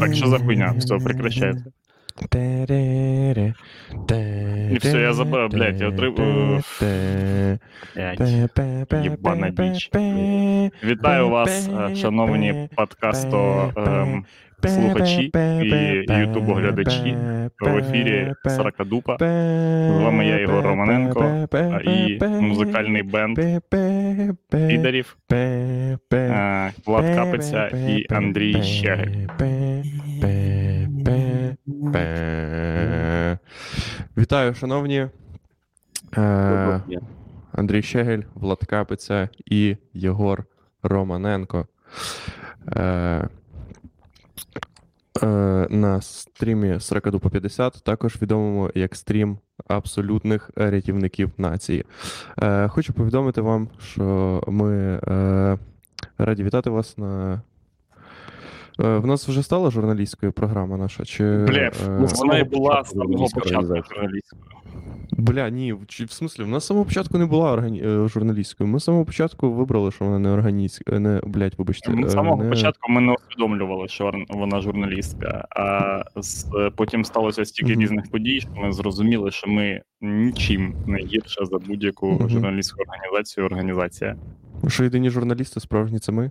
Так, що за хуйня? Все, прекращайте. І все, я забив, блядь, я. Блядь, єбана діч. Вітаю вас, е, шановні подкасто ем, слухачі і ютубоглядачі. В ефірі Саракадупа. З вами я, Ігор Романенко, і музикальний бенд підарів е, Влад Капиця і Андрій Щегель. Вітаю, шановні. Е, Андрій Щегель, Влад Капиця і Єгор Романенко. Е, е, на стрімі Сракаду по 50, також відомому як стрім абсолютних рятівників нації. Е, хочу повідомити вам, що ми е, раді вітати вас на. Е, В нас вже стала журналістською програма наша? Чи, Бля, е, ну, вона і була з самого початку журналістською. Бля, ні, чи- в смислі, в нас з самого початку не була органі... е, журналістською. Ми з самого початку вибрали, що вона не органістська. Не, блядь, вибачте. З самого не... початку ми не усвідомлювали, що вона журналістка. А з, потім сталося стільки Мгм. різних подій, що ми зрозуміли, що ми нічим не гірше за будь-яку Мгм. журналістську організацію. Організація. Що єдині журналісти справжні це ми.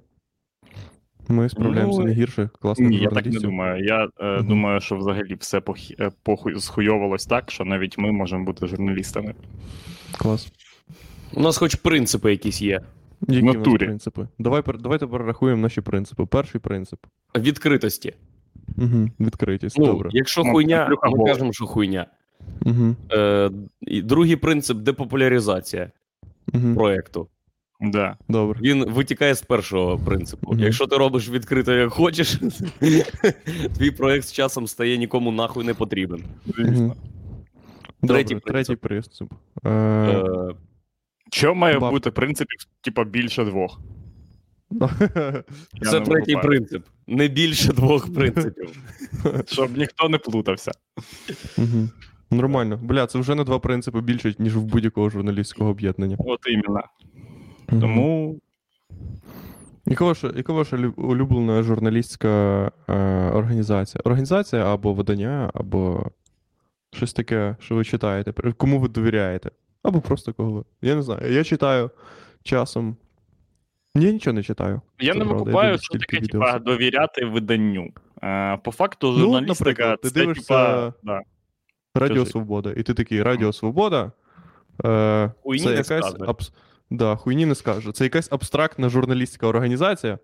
Ми справляємося Ну, не гірше класних Ні, я так не думаю. Я е, Мгм. думаю, що взагалі все е, похуй схуйовалось так, що навіть ми можемо бути журналістами. Клас. У нас хоч принципи якісь є. Які у нас натурі. принципи? Давай, давайте перерахуємо наші принципи. Перший принцип. Відкритості. Угу. Відкритість. Ну, Добре. якщо Ну, хуйня, ми кажемо, що хуйня. Угу. Е, другий принцип депопуляризація Угу. проекту. Да. Добре. Він витікає з першого принципу. Мгм. Якщо ти робиш відкрито як хочеш, твій проект з часом стає нікому нахуй не потрібен. Звісно. Добре, Третій третій принцип. Е, Е, Що має Баб- бути принципів, типа більше двох? Це третій викупаю. принцип. Не більше двох принципів. Щоб ніхто не плутався. Угу. Нормально. Бля, це вже на два принципи більше, ніж в будь-якого журналістського об'єднання. От іменно. Тому Яка ваша, яка ваша лю- улюблена журналістська е, організація? Організація або видання, або щось таке, що ви читаєте, кому ви довіряєте? Або просто кого ви. Я не знаю. Я читаю часом. Я нічого не читаю. я не викупаю, що таке, типа, довіряти виданню. Е, по факту, Ну, журналістика ти це, дивишся- типа, да. Радіо Свобода. І ти такий Радіо Свобода. Е, це якась абс... да, хуйні не скаже. Це якась абстрактна журналістська організація,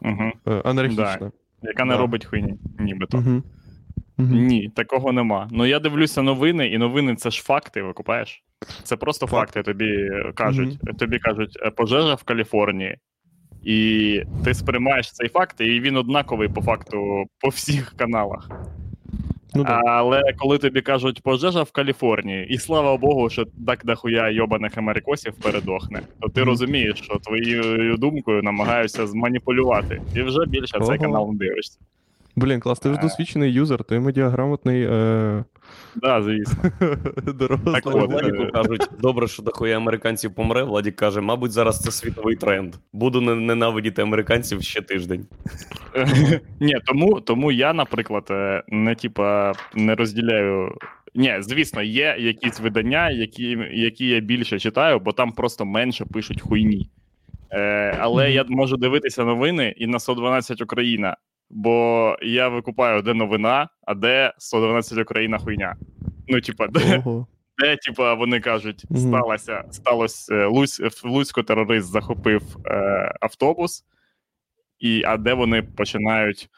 Угу. анархічна. яка не Да. робить хуйні, нібито. Угу. Угу. Ні, такого нема. Ну я дивлюся новини, і новини це ж факти, викупаєш? Це просто Факти. факти. Тобі кажуть, тобі кажуть, е, пожежа в Каліфорнії. І ти сприймаєш цей факт, і він однаковий по факту по всіх каналах. Ну, да. Але коли тобі кажуть пожежа в Каліфорнії, і слава Богу, що так дохуя йобаних америкосів передохне, то ти розумієш, що твоєю думкою намагаються зманіпулювати, і вже більше цей Ого. канал не дивишся. Блін, клас, ти ж Е. досвідчений юзер, ти медіаграмотний е... Да, звісно. дорослий. Так Коли от, Владіку кажуть, добре, що дохуя американців помре, Владік каже, мабуть, зараз це світовий тренд. Буду ненавидіти американців ще тиждень. Ні, тому, тому я, наприклад, е, не типа не розділяю. Ні, звісно, є якісь видання, які, які я більше читаю, бо там просто менше пишуть хуйні. Е, але я можу дивитися новини і на 112 Україна, бо я викупаю, де новина, а де 112 Україна хуйня. Ну, типа, де, де типа, вони кажуть, сталося, сталося е, Луць, в Луцьку терорист захопив е, автобус, і, а де вони починають.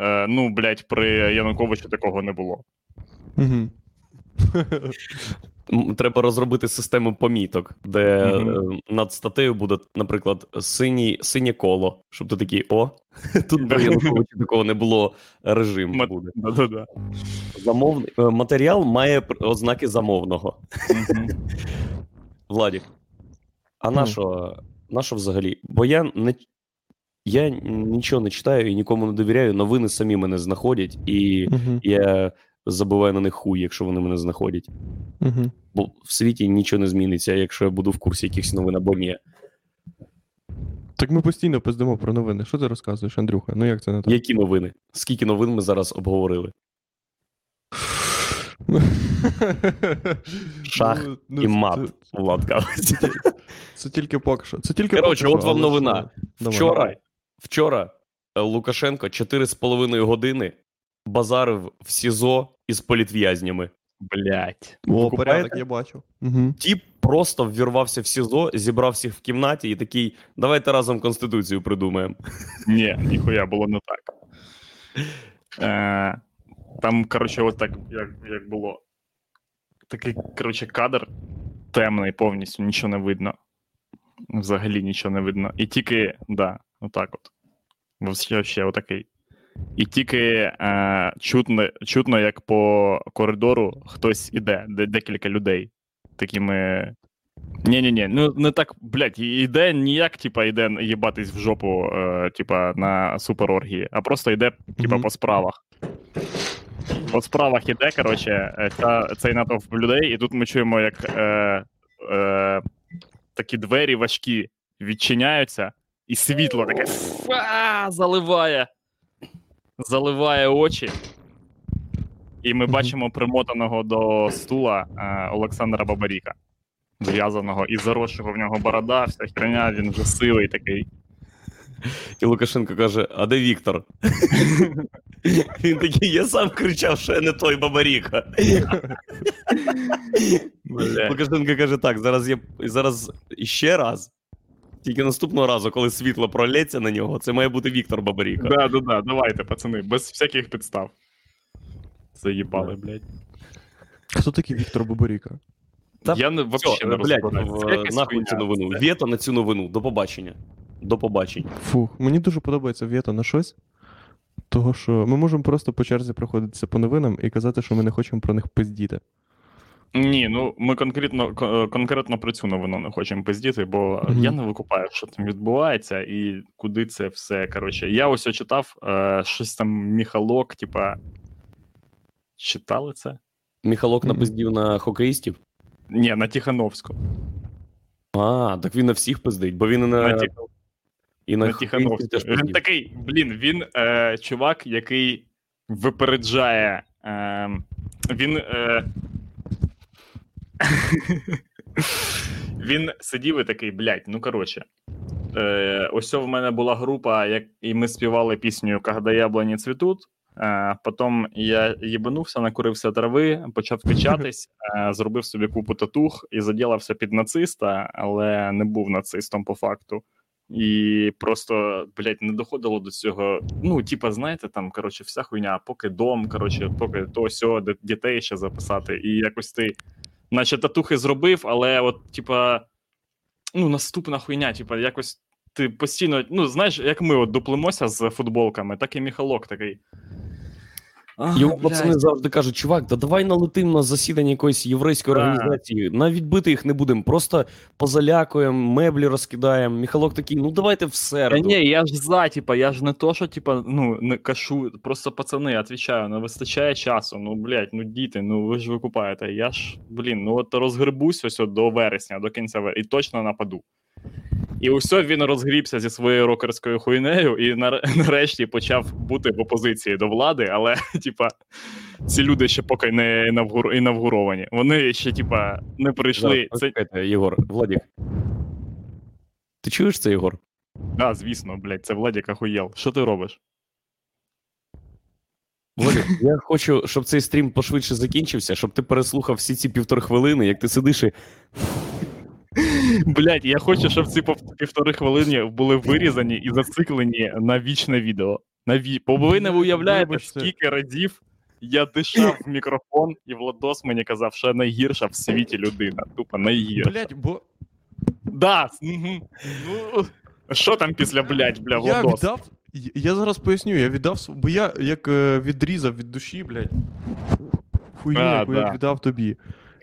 Е, ну, блядь, при Януковичу такого не було. Треба розробити систему поміток, де е, над статтею буде, наприклад, синій, синє коло, щоб ти такий, о, тут Януковичі такого не було, режим Мат- буде. Да-да-да. Замовний е, матеріал має ознаки замовного. Мгм. Владік, а Мгм. на що, на що взагалі? Бо я не я нічого не читаю і нікому не довіряю. Новини самі мене знаходять, і я забиваю на них хуй, якщо вони мене знаходять. Угу. Бо в світі нічого не зміниться, якщо я буду в курсі якихось новин або ні. Так ми постійно пиздимо про новини. Що ти розказуєш, Андрюха? Ну як це не так? Які новини? Скільки новин ми зараз обговорили? Шах Ну, ну, і мат. це- Владка. Це тільки поки що. Це тільки Коротше, от вам новина. що? Давай. Вчора, вчора е, Лукашенко 4,5 години базарив в СІЗО із політв'язнями. Блять. О, порядок, я бачу. Угу. Тіп просто ввірвався в СІЗО, зібрав всіх в кімнаті і такий: давайте разом конституцію придумаємо. Ні, ніхуя було не так. Е, там, коротше, от так, як, як було. Такий, коротше, кадр темний повністю, нічого не видно. Взагалі нічого не видно. І тільки, да, отак от. Вообще, ще отакий. І тільки е, чутно, чутно, як по коридору хтось іде, де, декілька людей. Такими. Ні-ні-ні, ну не так, блядь, іде ніяк, типа, йде їбатись в жопу, е, типа, на супероргії, а просто йде, типа, Мгм. по справах. По справах іде, коротше, е, ця, цей натовп людей, і тут ми чуємо, як е, е, такі двері важкі відчиняються, і світло таке заливає. Заливає очі. І ми бачимо примотаного до стула е, Олександра Бабаріка, зв'язаного і заросшого в нього борода, вся херня, він вже сивий такий. І Лукашенко каже: А де Віктор? Він такий, я сам кричав, що я не той бабаріка. Лукашенко каже: так, зараз я зараз іще раз. Тільки наступного разу, коли світло пролється на нього, це має бути Віктор Бабаріка. Да, да, да, давайте, пацани, без всяких підстав. Заїбали, блядь. Хто такий Віктор Бабаріка? Та Я не, вообще Все, не блядь, розбираюся. Це в- якась нахуй хуйня. цю новину. Це- Вето на цю новину. До побачення. До побачення. Фух, мені дуже подобається вето на щось. Того, що ми можемо просто по черзі проходитися по новинам і казати, що ми не хочемо про них пиздіти. Ні, ну ми конкретно кон- конкретно про цю новину не хочемо пиздіти, бо Мгм. я не викупаю, що там відбувається і куди це все. Коротше, я ось читав е, щось там Міхалок, типа. Читали це? Міхалок напиздів на хокеїстів. Ні, на Тихановську. А, так він на всіх пиздить, бо він і на, На, Тих... і на, на Тихановську. теж Він такий, блін, він е, чувак, який випереджає. Е, він. Е, він сидів і такий, блядь, ну коротше. Е, ось в мене була група, як, і ми співали пісню «Когда яблуні цвітуть. Е, потім я їбанувся, накурився трави, почав качатись, е, зробив собі купу татух і заділився під нациста, але не був нацистом по факту. І просто, блядь, не доходило до цього. Ну, типа, знаєте, там, коротше, вся хуйня, поки дом, коротше, поки то сьо, дітей ще записати. І якось ти, наче татухи зробив, але от, типа, ну, наступна хуйня, типа, якось ти постійно, ну, знаєш, як ми от дуплимося з футболками, так і Міхалок такий. «А, Йому пацани завжди кажуть, чувак, да давай налетим на засідання якоїсь єврейської організації. Навіть бити їх не будемо, просто позалякуємо, меблі розкидаємо. Міхалок такий, ну давайте в Та середу. ні, я ж за, типа, я ж не то, що, типа, ну, не кашу, просто пацани, отвечаю, не вистачає часу. Ну, блядь, ну діти, ну ви ж викупаєте. Я ж, блін, ну от розгребусь ось от до вересня, до кінця вересня, і точно нападу. І усе він розгрібся зі своєю рокерською хуйнею, і нарешті почав бути в опозиції до влади, але, типа, ці люди ще поки не інавгуровані. Вони ще, типа, не прийшли. Це... Єгор, Владік. Ти чуєш це, Єгор? Да, звісно, блядь, це Владік ахуєл. Що ти робиш? Владик, я хочу, щоб цей стрім пошвидше закінчився, щоб ти переслухав всі ці півтори хвилини, як ти сидиш і. Блять, я хочу, щоб ці півтори хвилини були вирізані і зациклені на вічне відео. На ві... Бо ви не Ну, уявляєте, вибачте. скільки разів Я дишав в мікрофон, і Владос мені казав, що я найгірша в світі людина. Тупо найгірша. Блять, бо Да, ну, що там після блядь, бля, я віддав. я- зараз поясню, я віддав, бо я як е, відрізав від душі, блядь. Хуйню, яку я віддав тобі.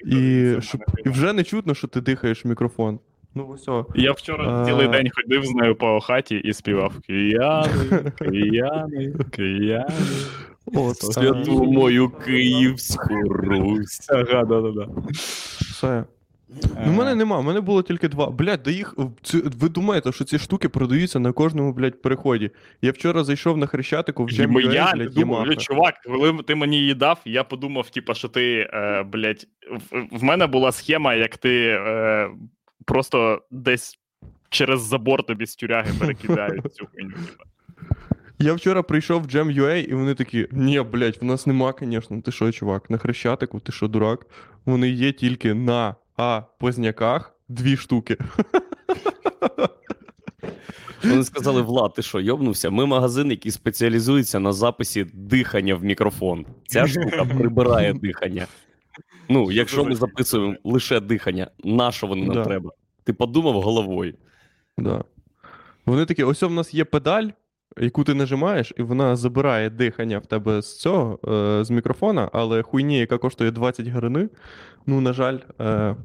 І, щоб, і вже не чутно, що ти дихаєш в мікрофон. Ну, все. Я вчора А. цілий день ходив з нею по хаті і співав Кияни, кияни, кияни. О, Святу мою Київську Русь. Ага, да-да-да. Все. Ну, в мене нема, в мене було тільки два. Блядь, да їх. ви думаєте, що ці штуки продаються на кожному, блядь, переході. Я вчора зайшов на Хрещатику в І я блядь, думав, Ямаха. чувак, коли ти мені її дав, я подумав, типа, що ти, е, блядь, в, в мене була схема, як ти е, просто десь через забор тобі з тюряги перекидають цю хуйню. Я вчора прийшов в Jam.ua, і вони такі: ні, блядь, в нас нема, звісно. Ти що, чувак, на Хрещатику, ти що, дурак? Вони є тільки на А позняках дві штуки. Вони сказали: Влад, ти що, йобнувся? Ми магазин, який спеціалізується на записі дихання в мікрофон. Ця штука прибирає дихання. Ну, якщо ми записуємо лише дихання, на що воно нам Да. треба? Ти подумав головою. Да. Вони такі: ось в нас є педаль, яку ти нажимаєш, і вона забирає дихання в тебе з цього, е, з мікрофона, але хуйні, яка коштує 20 гривень, ну, на жаль, е,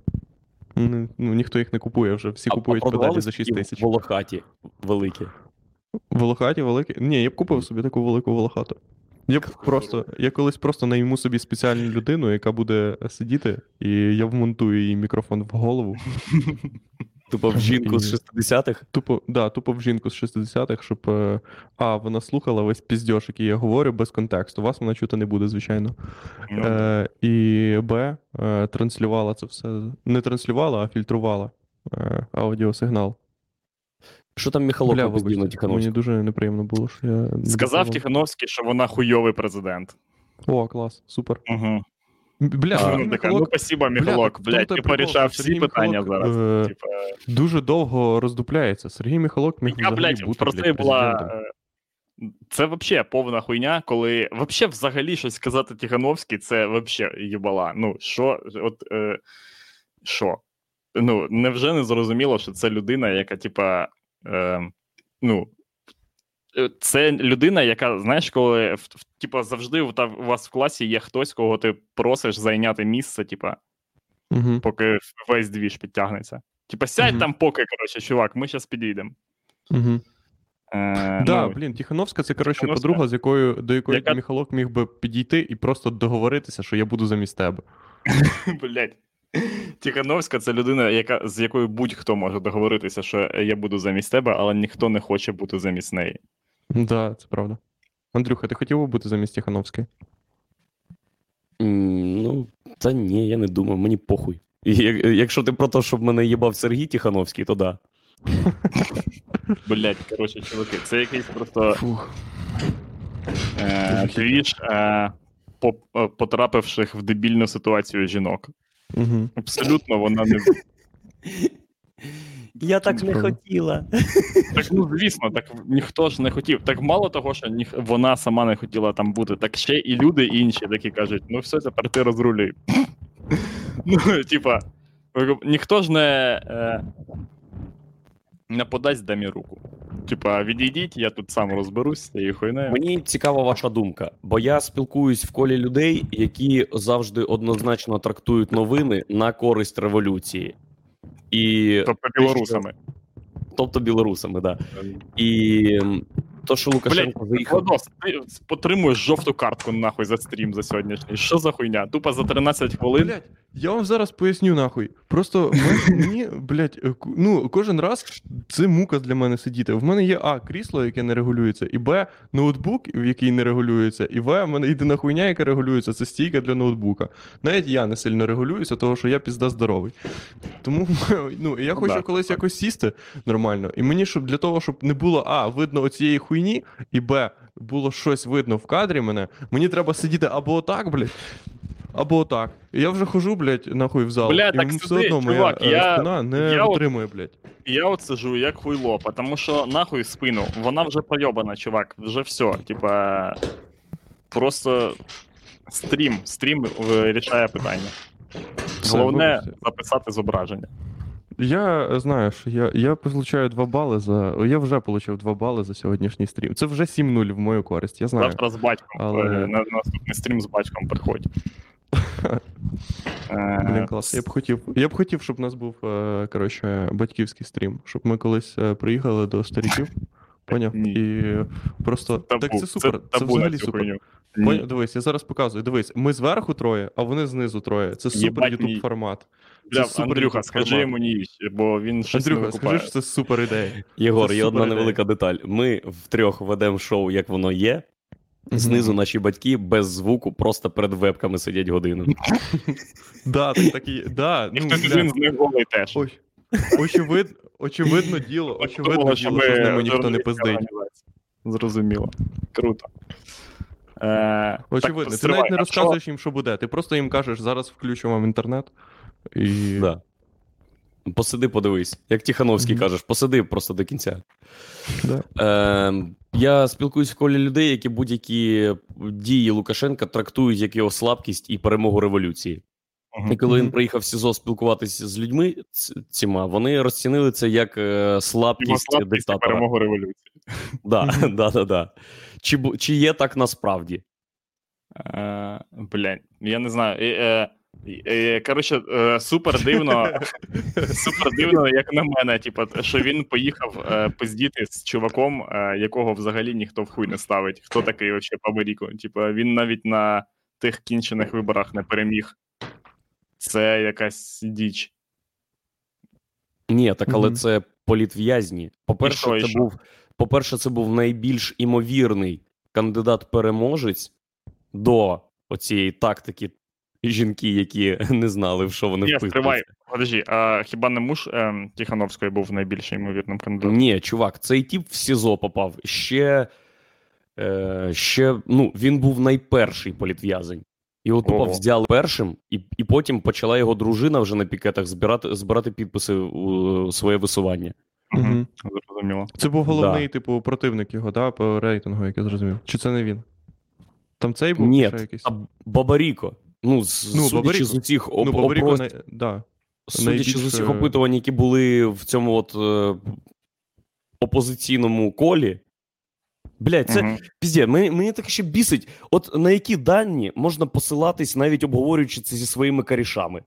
ну, ніхто їх не купує вже. Всі купують педалі за 6 такі тисяч. Волохаті великі. Волохаті, великі. Ні, я б купив собі таку велику волохату. Я б просто, я колись просто найму собі спеціальну людину, яка буде сидіти, і я вмонтую їй мікрофон в голову. Тупо в жінку з 60-х. Тупо, да, тупо в жінку з 60-х, щоб е, А, вона слухала весь піздьош, який я говорю, без контексту. Вас вона чути не буде, звичайно. Ну, Е, і Б, е, транслювала це все. Не транслювала, а фільтрувала е, аудіосигнал. Що там Міхалок Бля, вибачте, мені дуже неприємно було, що я. не Сказав допомог. Тихановський, що вона хуйовий президент. О, клас, супер. Угу. Бля, Сергій Ну, Михайлок спасибо, Бля, Міхалок. так Блядь, ти порішав всі Сергій питання зараз. е, Типа, дуже довго роздупляється. Сергій Михайлок міг Я, блядь, бути про це блядь, була. е, Це взагалі повна хуйня, коли вообще взагалі щось сказати Тихановський, це вообще їбала. Ну, що, от е, що? Ну, невже не зрозуміло, що це людина, яка, типа, е, ну. Е, Це людина, яка, знаєш, коли в- в- типа, завжди у та- у вас в класі є хтось, кого ти просиш зайняти місце, типа, Мгм. поки весь двіж підтягнеться. Типа, сядь Мгм. там поки, коротше, чувак, ми зараз підійдемо. Мгм. Е, Да, ну, блін, Тихановська це коротше Тихановська- подруга, з якою до якої Яка- Міхалок міг би підійти і просто договоритися, що я буду замість тебе. Блять. Тихановська це людина, яка, з якою будь-хто може договоритися, що я буду замість тебе, але ніхто не хоче бути замість неї. Да, це правда. Андрюха, ти хотів би бути замість Тихановської? М, Ну, та ні, я не думаю, мені похуй. І як- Якщо ти про те, щоб мене їбав Сергій Тихановський, то да. Блять, коротше, чуваки, це якийсь просто Фух. е, двіж е, по- е, потрапивших в дебільну ситуацію жінок. Угу. Абсолютно вона не. Я так не хотіла. Так, ну звісно, так ніхто ж не хотів. Так мало того, що ніх... вона сама не хотіла там бути, так ще і люди інші такі кажуть: ну все, тепер ти розрулюй. ну, типа, ніхто ж не, е... не подасть дамі руку. Типа, відійдіть, я тут сам розберусь з цією хуйнею. Мені цікава ваша думка, бо я спілкуюсь в колі людей, які завжди однозначно трактують новини на користь революції. І Тобто білорусами. тобто білорусами, да. І то, що Лукашенко виїхав. Владос, ти потримуєш жовту картку нахуй за стрім за сьогоднішній. Що за хуйня? Тупо за 13 хвилин. Блять, я вам зараз поясню нахуй. Просто мені, блять, ну кожен раз це мука для мене сидіти. В мене є А, крісло, яке не регулюється, і Б, ноутбук, в який не регулюється, і В, в мене єдина хуйня, яка регулюється, це стійка для ноутбука. Навіть я не сильно регулююся, тому що я пізда здоровий. Тому ну, я хочу Да, колись якось сісти нормально. І мені, щоб для того, щоб не було А, видно оцієї хуйні, і Б, було щось видно в кадрі мене, мені треба сидіти або отак, блядь, або отак. Я вже хожу, блядь, нахуй в зал. Бля, і так все сиди, одно моя чувак, е, я- спина не я от- витримує, блядь. Я от сижу як хуйло, тому що нахуй спину. Вона вже пройобана, чувак. Вже все. Типа. Просто. стрім, стрім е, рішає питання. Все, Головне вибачте. записати зображення. Я е, знаю, що я, я получаю 2 бали за. Я вже отримав 2 бали за сьогоднішній стрім. Це вже 7-0 в мою користь, я знаю. Завтра з батьком. Але- е, На наступний стрім з батьком приходь. Е, Блін, клас. Я б хотів. Я б хотів, щоб у нас був е, коротше, батьківський стрім, щоб ми колись е, приїхали до стариків. Поняв? І просто. Табу. Так це супер. Це, табу на взагалі супер. Поняв? Дивись, я зараз показую. Дивись, ми зверху троє, а вони знизу троє. Це супер ютуб формат. Бля, супер Андрюха, скажи йому ні, бо він щось не Андрюха, скажи, що це супер ідея. Єгор, Це є одна невелика деталь. Ми втрьох ведемо шоу, як воно є. Знизу наші батьки без звуку просто перед вебками сидять годину. Да, так, так. Да, ну, хтось один з них голий теж. Ой, очевид, очевидно діло, очевидно діло, що з ними ніхто не пиздить. Зрозуміло. Круто. Е, Очевидно, ти навіть не розказуєш їм, що буде. Ти просто їм кажеш, зараз включу вам інтернет. І... Да. Посиди, подивись. Як Тихановський Мгм. кажеш, посиди просто до кінця. Да. Е, я спілкуюсь в колі людей, які будь-які дії Лукашенка трактують як його слабкість і перемогу революції. Мгм. І коли він приїхав в СІЗО спілкуватися з людьми ц- ціма, вони розцінили це як е, слабкість слабкість і диктатора. перемогу революції. Да, да, да, да. Чи, чи є так насправді? Е, блядь, я не знаю. Е, коротше, е, супер дивно, супер дивно, як на мене, типу, що він поїхав е, пиздіти з чуваком, е, якого взагалі ніхто в хуй не ставить. Хто такий вообще Пабаріко? Типу, він навіть на тих кінчених виборах не переміг. Це якась діч. Ні, так але це політв'язні. По-перше, що, це що? був, по-перше, це був найбільш імовірний кандидат-переможець до оцієї тактики жінки, які не знали, в що вони вписуються. стривай. Подожди, а хіба не муж е, Тихановської був найбільш ймовірним кандидатом? Ні, чувак, цей тип в СІЗО попав. Ще, е, ще ну, він був найперший політв'язень. Його тупо взяли першим, і, і потім почала його дружина вже на пікетах збирати, збирати підписи у своє висування. Мгм. Зрозуміло. Це був головний, типу, противник його, да, по рейтингу, як я зрозумів. Чи це не він? Там цей був Ні, якийсь? а Бабаріко. Ну, з, Ну, судячи Бабаріко. з усіх Ну, Бабаріко, опрос- да. судячи з усіх опитувань, які були в цьому от е, опозиційному колі. Блядь, це Мгм. пізде, мені, мені таке ще бісить. От на які дані можна посилатись, навіть обговорюючи це зі своїми корішами?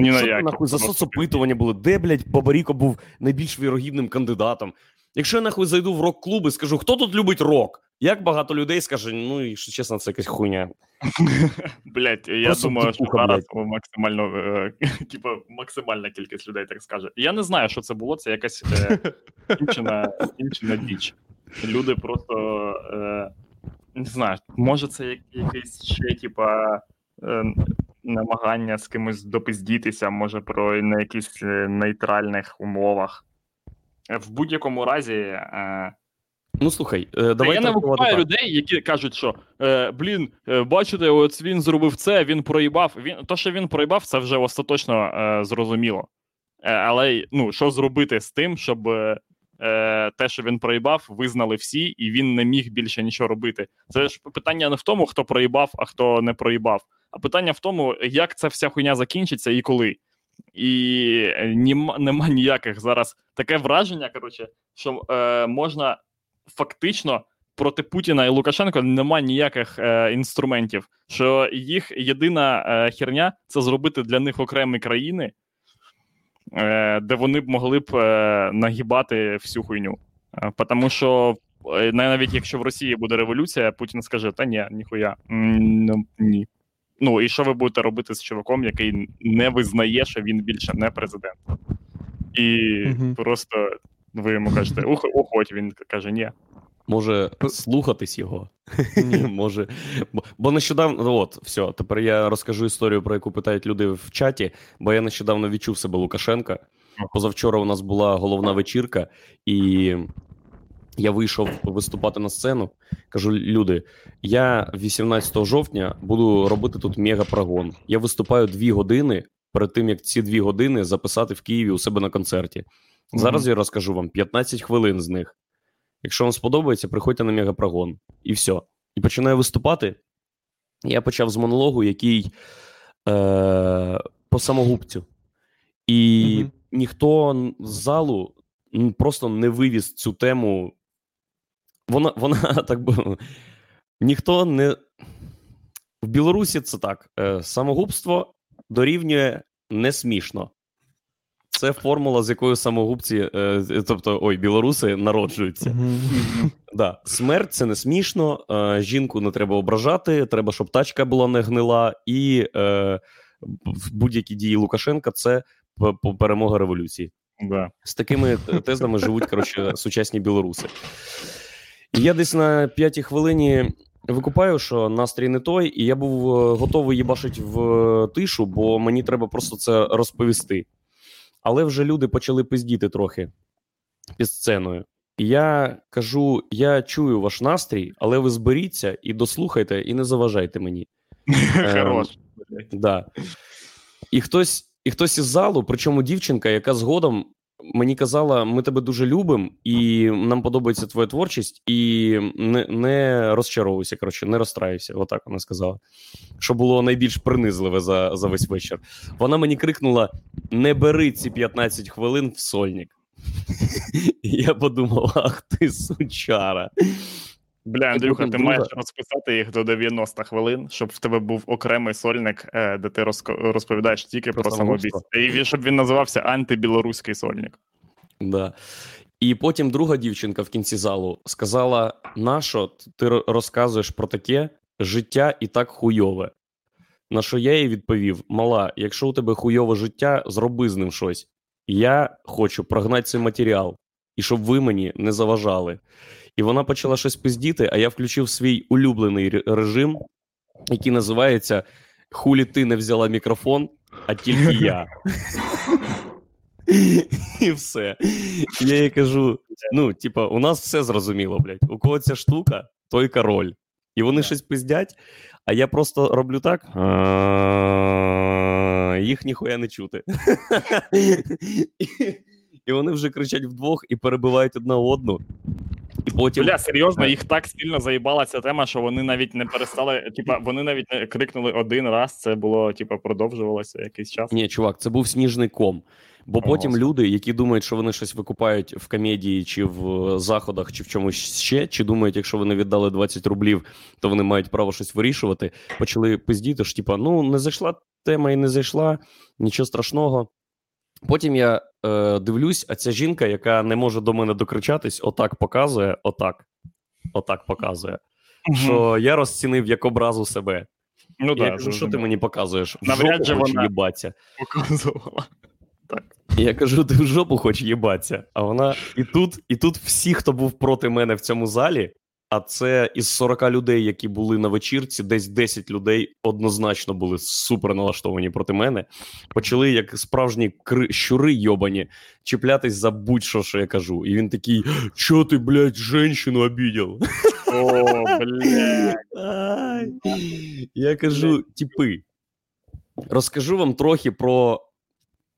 Ні на Що які. нахуй за соцопитування були? Де, блядь, Бабаріко був найбільш вірогідним кандидатом? Якщо я нахуй зайду в рок-клуб і скажу, хто тут любить рок? Як багато людей скаже, ну, якщо чесно, це якась хуйня. Блять, я Просто думаю, що зараз максимально е, типу, максимальна кількість людей так скаже. Я не знаю, що це було. Це якась е, кінчена діч. Люди просто е, не знаю, може, це як- якесь ще, типа. Е, намагання з кимось допиздітися, може, про на якихось е, нейтральних умовах. Е, В будь-якому разі, е, Ну слухай, е, давай я не викупаю людей, які кажуть, що е, блін, е, бачите, от він зробив це, він проїбав. Він то, що він проїбав, це вже остаточно е, зрозуміло. Е, але ну, що зробити з тим, щоб е, те, що він проїбав, визнали всі, і він не міг більше нічого робити. Це ж питання не в тому, хто проїбав, а хто не проїбав, а питання в тому, як ця вся хуйня закінчиться і коли. І е, нема, нема ніяких зараз таке враження, коротше, що е, можна фактично проти Путіна і Лукашенка немає ніяких е, інструментів. Що їх єдина е, херня це зробити для них окремі країни, е, де вони б могли б е, нагибати всю хуйню. Е, Тому що навіть якщо в Росії буде революція, Путін скаже: Та ні, ніхуя. Ну, ні. Ну і що ви будете робити з чуваком, який не визнає, що він більше не президент? І Мгм. просто ви йому кажете, ух, уходь, він каже, ні. Може слухатись його. Ні. Може. Бо, бо нещодавно, ну, от, все, тепер я розкажу історію, про яку питають люди в чаті, бо я нещодавно відчув себе Лукашенка. Позавчора у нас була головна вечірка, і я вийшов виступати на сцену. Кажу: люди, я 18 жовтня буду робити тут мегапрогон. Я виступаю дві години перед тим, як ці дві години записати в Києві у себе на концерті. Зараз я розкажу вам 15 хвилин з них. Якщо вам сподобається, приходьте на мегапрогон. І все. І починаю виступати. Я почав з монологу, який е, по самогубцю. І Мгм. ніхто з залу просто не вивіз цю тему. Вона, вона так би. Ніхто не. В Білорусі це так. Е, самогубство дорівнює не смішно. Це формула, з якою самогубці, е, тобто, ой, білоруси народжуються. Да. Смерть це не смішно. Е, жінку не треба ображати, треба, щоб тачка була не гнила, і е, в будь-які дії Лукашенка це перемога революції. Да. З такими тезами живуть коротше, сучасні білоруси. І я десь на п'ятій хвилині викупаю, що настрій не той, і я був е, готовий їбашити в е, тишу, бо мені треба просто це розповісти. Але вже люди почали пиздіти трохи під сценою. І я кажу: я чую ваш настрій, але ви зберіться і дослухайте, і не заважайте мені. Хорош. Да. І хтось, і хтось із залу, причому дівчинка, яка згодом мені казала: ми тебе дуже любимо, і нам подобається твоя творчість, і не, не розчаровуйся, коротше, не розстраюйся. Отак вона сказала. Що було найбільш принизливе за, за весь вечір. Вона мені крикнула: не бери ці 15 хвилин в сольник. Я подумав: ах ти сучара. Бля, Андрюха, ти маєш розписати їх до 90 хвилин, щоб в тебе був окремий сольник, е, де ти розповідаєш тільки Про про, самобійство. І щоб він називався антибілоруський сольник. Да. І потім друга дівчинка в кінці залу сказала: нащо ти розказуєш про таке життя і так хуйове? На що я їй відповів: Мала, якщо у тебе хуйове життя, зроби з ним щось. Я хочу прогнати цей матеріал, і щоб ви мені не заважали. І вона почала щось пиздіти, а я включив свій улюблений режим, який називається Хулі ти не взяла мікрофон, а тільки я. І все. Я їй кажу: ну, типа, у нас все зрозуміло, блядь. У кого ця штука, той король. І вони щось пиздять, а я просто роблю так. Їх ніхуя не чути. І вони вже кричать вдвох і перебивають одна одну. І потім. Бля, серйозно, їх так сильно заїбала ця тема, що вони навіть не перестали. Типа, вони навіть не крикнули один раз. Це було, типа, продовжувалося якийсь час. Ні, чувак, це був сніжний ком. Бо О, потім Господи. люди, які думають, що вони щось викупають в комедії, чи в е, заходах, чи в чомусь ще, чи думають, якщо вони віддали 20 рублів, то вони мають право щось вирішувати, почали пиздіти, що типа, ну не зайшла тема і не зайшла, нічого страшного. Потім я е, дивлюсь, а ця жінка, яка не може до мене докричатись, отак показує, отак, отак показує. Мгм. Що я розцінив як образу себе. ну, я да, кажу, що ти мені показуєш? В Навряд жопу же вона- їбаться. показувала. Так. Я кажу, ти в жопу хочеш їбатися. А вона і тут, і тут всі, хто був проти мене в цьому залі, а це із 40 людей, які були на вечірці, десь 10 людей однозначно були супер налаштовані проти мене. Почали, як справжні кри... щури йобані, чіплятись за будь-що, що я кажу. І він такий: Чо ти, блядь, женщину обідів? О, бля. Ай. Я кажу, типи, розкажу вам трохи про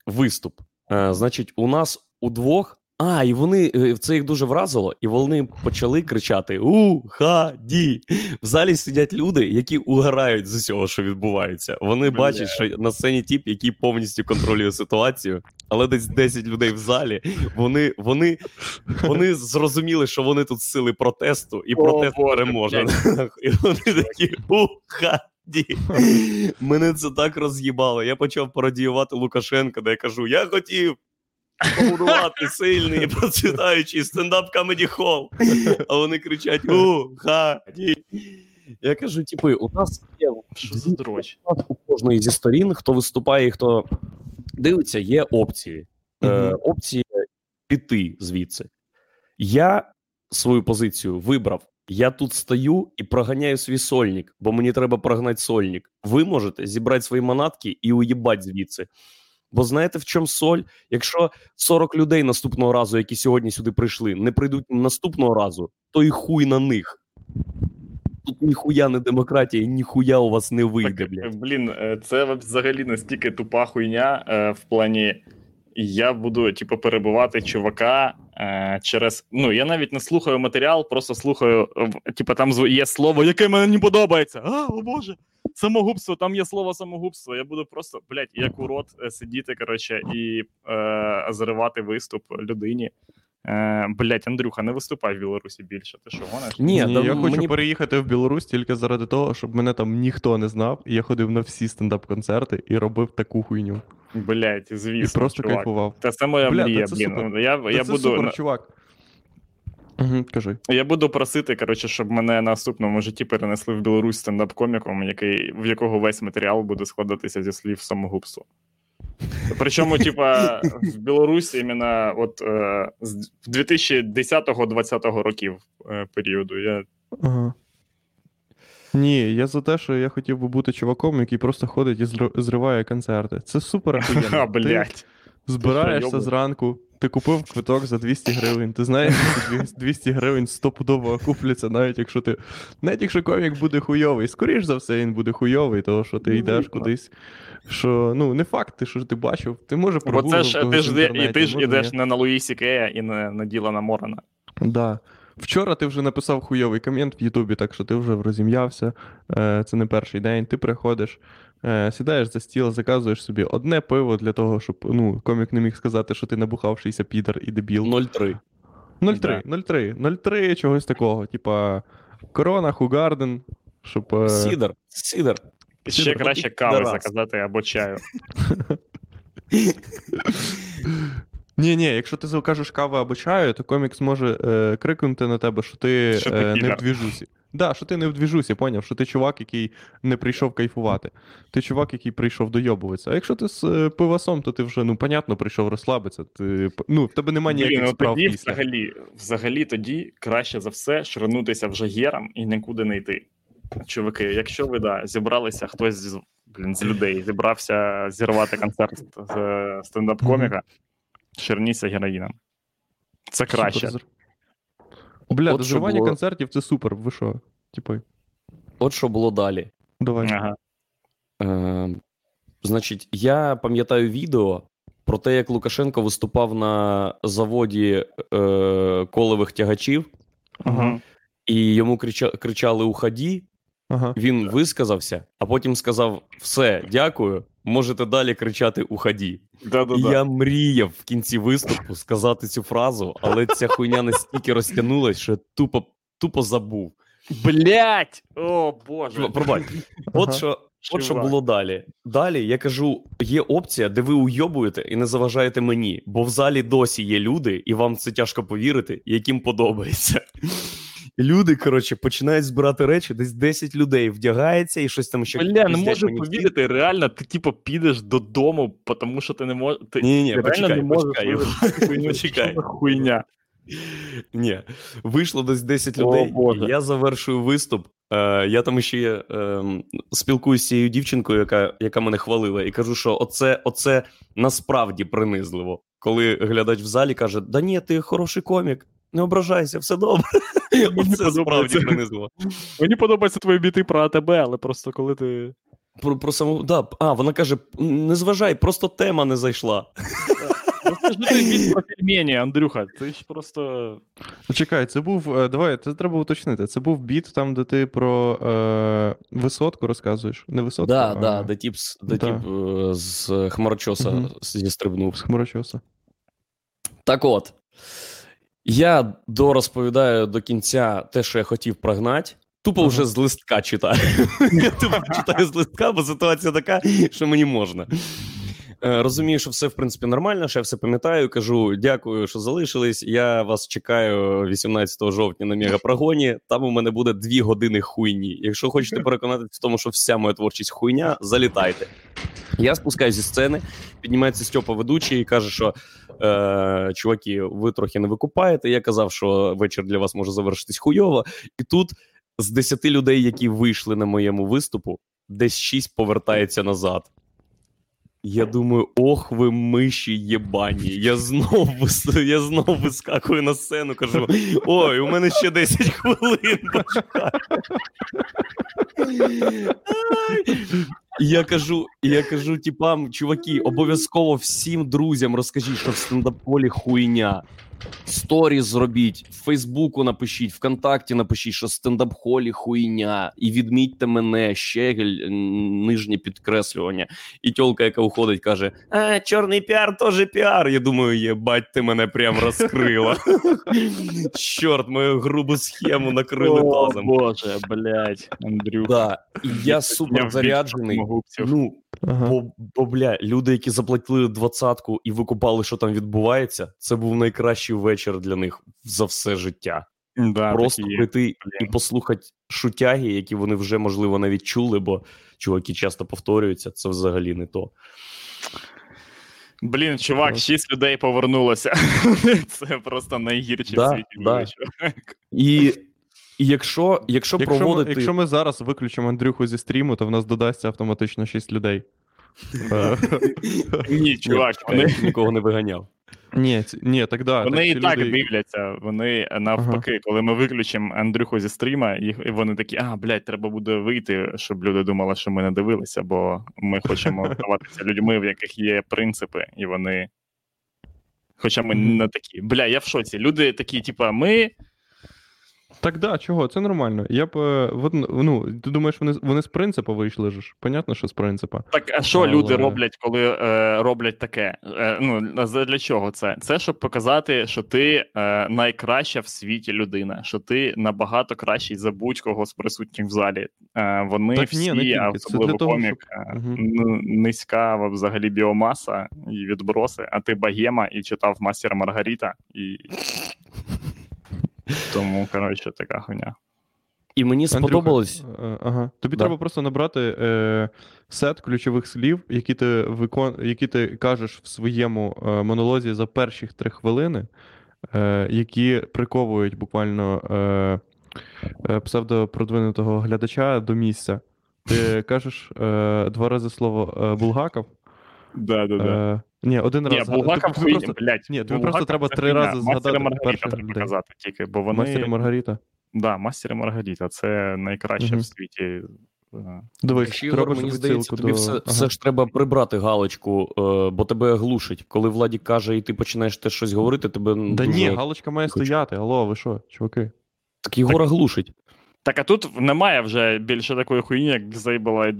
виступ. Е, значить, у нас удвох. А, і вони е, це їх дуже вразило, і вони почали кричати: Уході! В залі сидять люди, які угорають з усього, що відбувається. Вони Бля. бачать, що на сцені тіп, який повністю контролює ситуацію, але десь 10 людей в залі. Вони, вони, вони зрозуміли, що вони тут сили протесту, і протест переможе. І вони такі уході. Мене це так роз'їбало. Я почав пародіювати Лукашенка, де я кажу: я хотів побудувати сильний процвітаючий стендап камеді хол. А вони кричать: У уході. Я кажу: типи, у нас є Що за дрочь? у кожної зі сторін, хто виступає і хто дивиться, є опції. Е, опції піти звідси. Я свою позицію вибрав. Я тут стою і проганяю свій сольник, бо мені треба прогнати сольник. Ви можете зібрати свої манатки і уїбать звідси. Бо знаєте, в чому соль? Якщо 40 людей наступного разу, які сьогодні сюди прийшли, не прийдуть наступного разу, то і хуй на них. Тут ніхуя не демократія, ніхуя у вас не вийде, Так, блядь. блін, е, це взагалі настільки тупа хуйня е, в плані. Я буду, типу, перебувати чувака, через ну я навіть не слухаю матеріал, просто слухаю. Типу, там є слово, яке мені не подобається. А, о Боже, самогубство, там є слово самогубство. Я буду просто, блядь, як урод рот сидіти, коротше, і е, заривати виступ людині. Е, Блять, Андрюха, не виступай в Білорусі більше. Ти що гониш? Ні, Ні я хочу мені... переїхати в Білорусь тільки заради того, щоб мене там ніхто не знав, і я ходив на всі стендап-концерти і робив таку хуйню. Блять, звісно. І просто чувак. кайфував. Та це моя Бля, мрія, блін. Супер. Я, я це буду... супер, чувак. Угу, кажи. Я буду просити, коротше, щоб мене на наступному житті перенесли в Білорусь стендап-коміком, який, в якого весь матеріал буде складатися зі слів самогубства. Причому, типа, в Білорусі іменно от е, з 2010-2020 років е, періоду. Я... Ага. Ні, я за те, що я хотів би бути чуваком, який просто ходить і зриває концерти. Це супер. А. Збираєшся зранку, ти купив квиток за 200 гривень. Ти знаєш, що 200 гривень стопудово окупляться, навіть якщо ти. Навіть якщо комік буде хуйовий. Скоріш за все, він буде хуйовий, тому що ти йдеш кудись. Що ну не факт, ти що ти бачив, ти може. Бо це ж ти ж і ти ж ідеш не на Луїсі Кея і не на Ділана Морана. Да. Вчора ти вже написав хуйовий комент в Ютубі, так що ти вже розім'явся. Е, це не перший день. Ти приходиш, сідаєш за стіл, заказуєш собі одне пиво для того, щоб ну, комік не міг сказати, що ти набухавшийся підер і дебіл. 0,3. 0,3, 0,3, 0,3 чогось такого. Типа корона, хугарден, щоб. Е, Сідер. Сідер. Ще краще кави заказати або чаю. Ні, ні, якщо ти закажеш каву або чаю, то комік зможе е, крикнути на тебе, що ти що е, не в двіжусі. Да, що ти не в двіжусі, поняв, що ти чувак, який не прийшов кайфувати. Ти чувак, який прийшов дойобуватися. А якщо ти з е, пивасом, то ти вже, ну, понятно, прийшов розслабитися. Ти, ну, В тебе немає ніяких ну, справ тоді після. Взагалі, взагалі тоді краще за все ширнутися вже гером і нікуди не йти. Чуваки, якщо ви да, зібралися, хтось з блін, з людей зібрався зірвати концерт з стендап-коміка, mm-hmm. ширніться героїном. Це краще. Супер. Бля, От доживання було... концертів це супер. Ви що? Типу. От що було далі. Давай. Ага. Е, Значить, я пам'ятаю відео про те, як Лукашенко виступав на заводі е, колевих тягачів, ага. і йому крича, кричали Уході, Ага. Він висказався, а потім сказав: все, дякую, можете далі кричати Уході. І я мріяв в кінці виступу сказати цю фразу, але ця хуйня настільки розтягнулась, що я тупо тупо забув. Блять! О Боже. Пробач. От що От що було далі. Далі я кажу: є опція, де ви уйобуєте і не заважаєте мені, бо в залі досі є люди, і вам це тяжко повірити, яким подобається. Люди, коротше, починають збирати речі, десь 10 людей вдягається і щось там ще. Бля, не можу повірити, реально, ти типу підеш додому, тому що ти не можеш. Ти ні, ні, почекай, не почекай, почекай. хуйня. Ні, вийшло десь 10 людей, О, і я завершую виступ. Е, Я там ще е, спілкуюся з цією дівчинкою, яка яка мене хвалила, і кажу, що оце, оце насправді принизливо. Коли глядач в залі каже: Да ні, ти хороший комік. Не ображайся, все добре. Мені Це справді принизливо. Мені подобаються твої біти про АТБ, але просто коли ти. Про про саму. Да. А, вона каже: не зважай, просто тема не зайшла. Це ж не біт про пельмені, Андрюха. Ти ж просто. Чекай, це був. Е, давай, це треба уточнити. Це був біт там, де ти про е, висотку розказуєш. Не висотку. Да, а... да, де тип, де да. тип е, з хмарочоса угу. зістрибнув. З хмарочоса. Так от. Я дорозповідаю до кінця те, що я хотів прогнати. Тупо ага. вже з листка читаю. Я тупо читаю з листка, бо ситуація така, що мені можна. Е, розумію, що все в принципі нормально, що я все пам'ятаю. Кажу, дякую, що залишились. Я вас чекаю 18 жовтня на мегапрогоні. Там у мене буде дві години хуйні. Якщо хочете переконатися в тому, що вся моя творчість хуйня, залітайте. Я спускаюся зі сцени, піднімається Стьопа ведучий і каже, що е, чуваки, ви трохи не викупаєте. Я казав, що вечір для вас може завершитись хуйово. І тут з 10 людей, які вийшли на моєму виступу, десь 6 повертається назад. Я думаю, ох, ви миші єбані. Я знов я знов вискакую на сцену, кажу: ой, у мене ще 10 хвилин. Я кажу, я кажу, типам, чуваки, обов'язково всім друзям розкажіть, що в стендап-холі хуйня. Сторіс зробіть, в Фейсбуку напишіть, ВКонтакті напишіть, що стендап-холі хуйня, і відмітьте мене, щегель, нижнє підкреслювання. І тьолка, яка уходить, каже: А, чорний піар теж піар. Я думаю, єбать, ти мене прям розкрила. Чорт, мою грубу схему накрили тазом. Боже, блядь, Андрюха. Я супер заряджений. Ну, Ага. Бо, бо бля, люди, які заплатили двадцятку і викупали, що там відбувається, це був найкращий вечір для них за все життя. Да, Просто прийти і послухати шутяги, які вони вже можливо навіть чули, бо чуваки часто повторюються, це взагалі не то. Блін, чувак, шість людей повернулося. Це просто найгірші Да, в світі да. І, і якщо, якщо, Якщо, ми, якщо ми зараз виключимо Андрюху зі стріму, то в нас додасться автоматично 6 людей. Ні, чувак, вони, я нікого не виганяв. Ні, ні, так да. вони так, і так люди- дивляться. Вони навпаки, коли ми виключимо Андрюху зі стріма, їх і вони такі: а, блядь, треба буде вийти, щоб люди думали, що ми не дивилися, бо ми хочемо здаватися людьми, в яких є принципи, і вони. Хоча ми не такі. Бля, я в шоці. Люди такі, типа, ми. Так, да, чого? Це нормально. Я б. е, ну, ти думаєш, вони, вони з принципу вийшли ж? Понятно, що з принципу. Так, а що Але- люди роблять, коли е, роблять таке? Е, ну, для чого це? Це щоб показати, що ти е, найкраща в світі людина, що ти набагато кращий за будь-кого з присутніх в залі. Е, вони Так всі, ні, не тільки. а особливо того, комік, щоб- е, ну, низька взагалі біомаса і відброси, а ти богема і читав мастера Маргарита, і тому, коротше, така хуйня. І мені сподобалось. е, Ага. Тобі Да. треба просто набрати е, сет ключових слів, які ти викон... які ти кажеш в своєму е, монолозі за перші три хвилини, е, які приковують буквально е, е, псевдопродвинутого глядача до місця. Ти кажеш е, два рази слово е, Булгаков. Да, да, да. Ні, один Ні, раз. Булгаков Тобі хуйня, просто- блядь. Ні, тобі просто треба три рази Мастера згадати Маргарита треба людей. казати тільки, бо вони... Мастер і Маргарита. Да, мастер і Маргарита це найкраще в світі. е, Дивись, мені здається, тобі до... все, Ага. все ж треба прибрати галочку, е, бо тебе глушить. Коли Владік каже, і ти починаєш теж щось говорити, тебе Да ні, галочка має Хочу. стояти. Алло, ви що, чуваки? Так Єгора глушить. Так, а тут немає вже більше такої хуйні, як Disable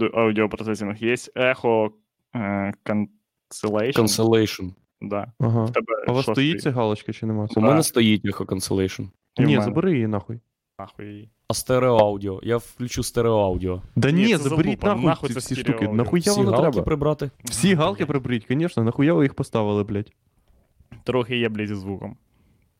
Processing. Є Echo е, Cancellation. Cancellation. Да. Ага. В тебе А у вас що стоїть ця галочка чи нема? У мене стоїть Echo Cancellation. І в Ні, мене. забери її нахуй. Нахуй її. А стереоаудіо. Я включу стереоаудіо. Да Ні, ні, це заберіть залупа, нахуй, нахуй ці це всі стерео штуки. Нахуя воно галки треба? прибрати. Всі галки приберіть, звісно, нахуя ви їх поставили, блядь? Трохи є, блядь, зі звуком.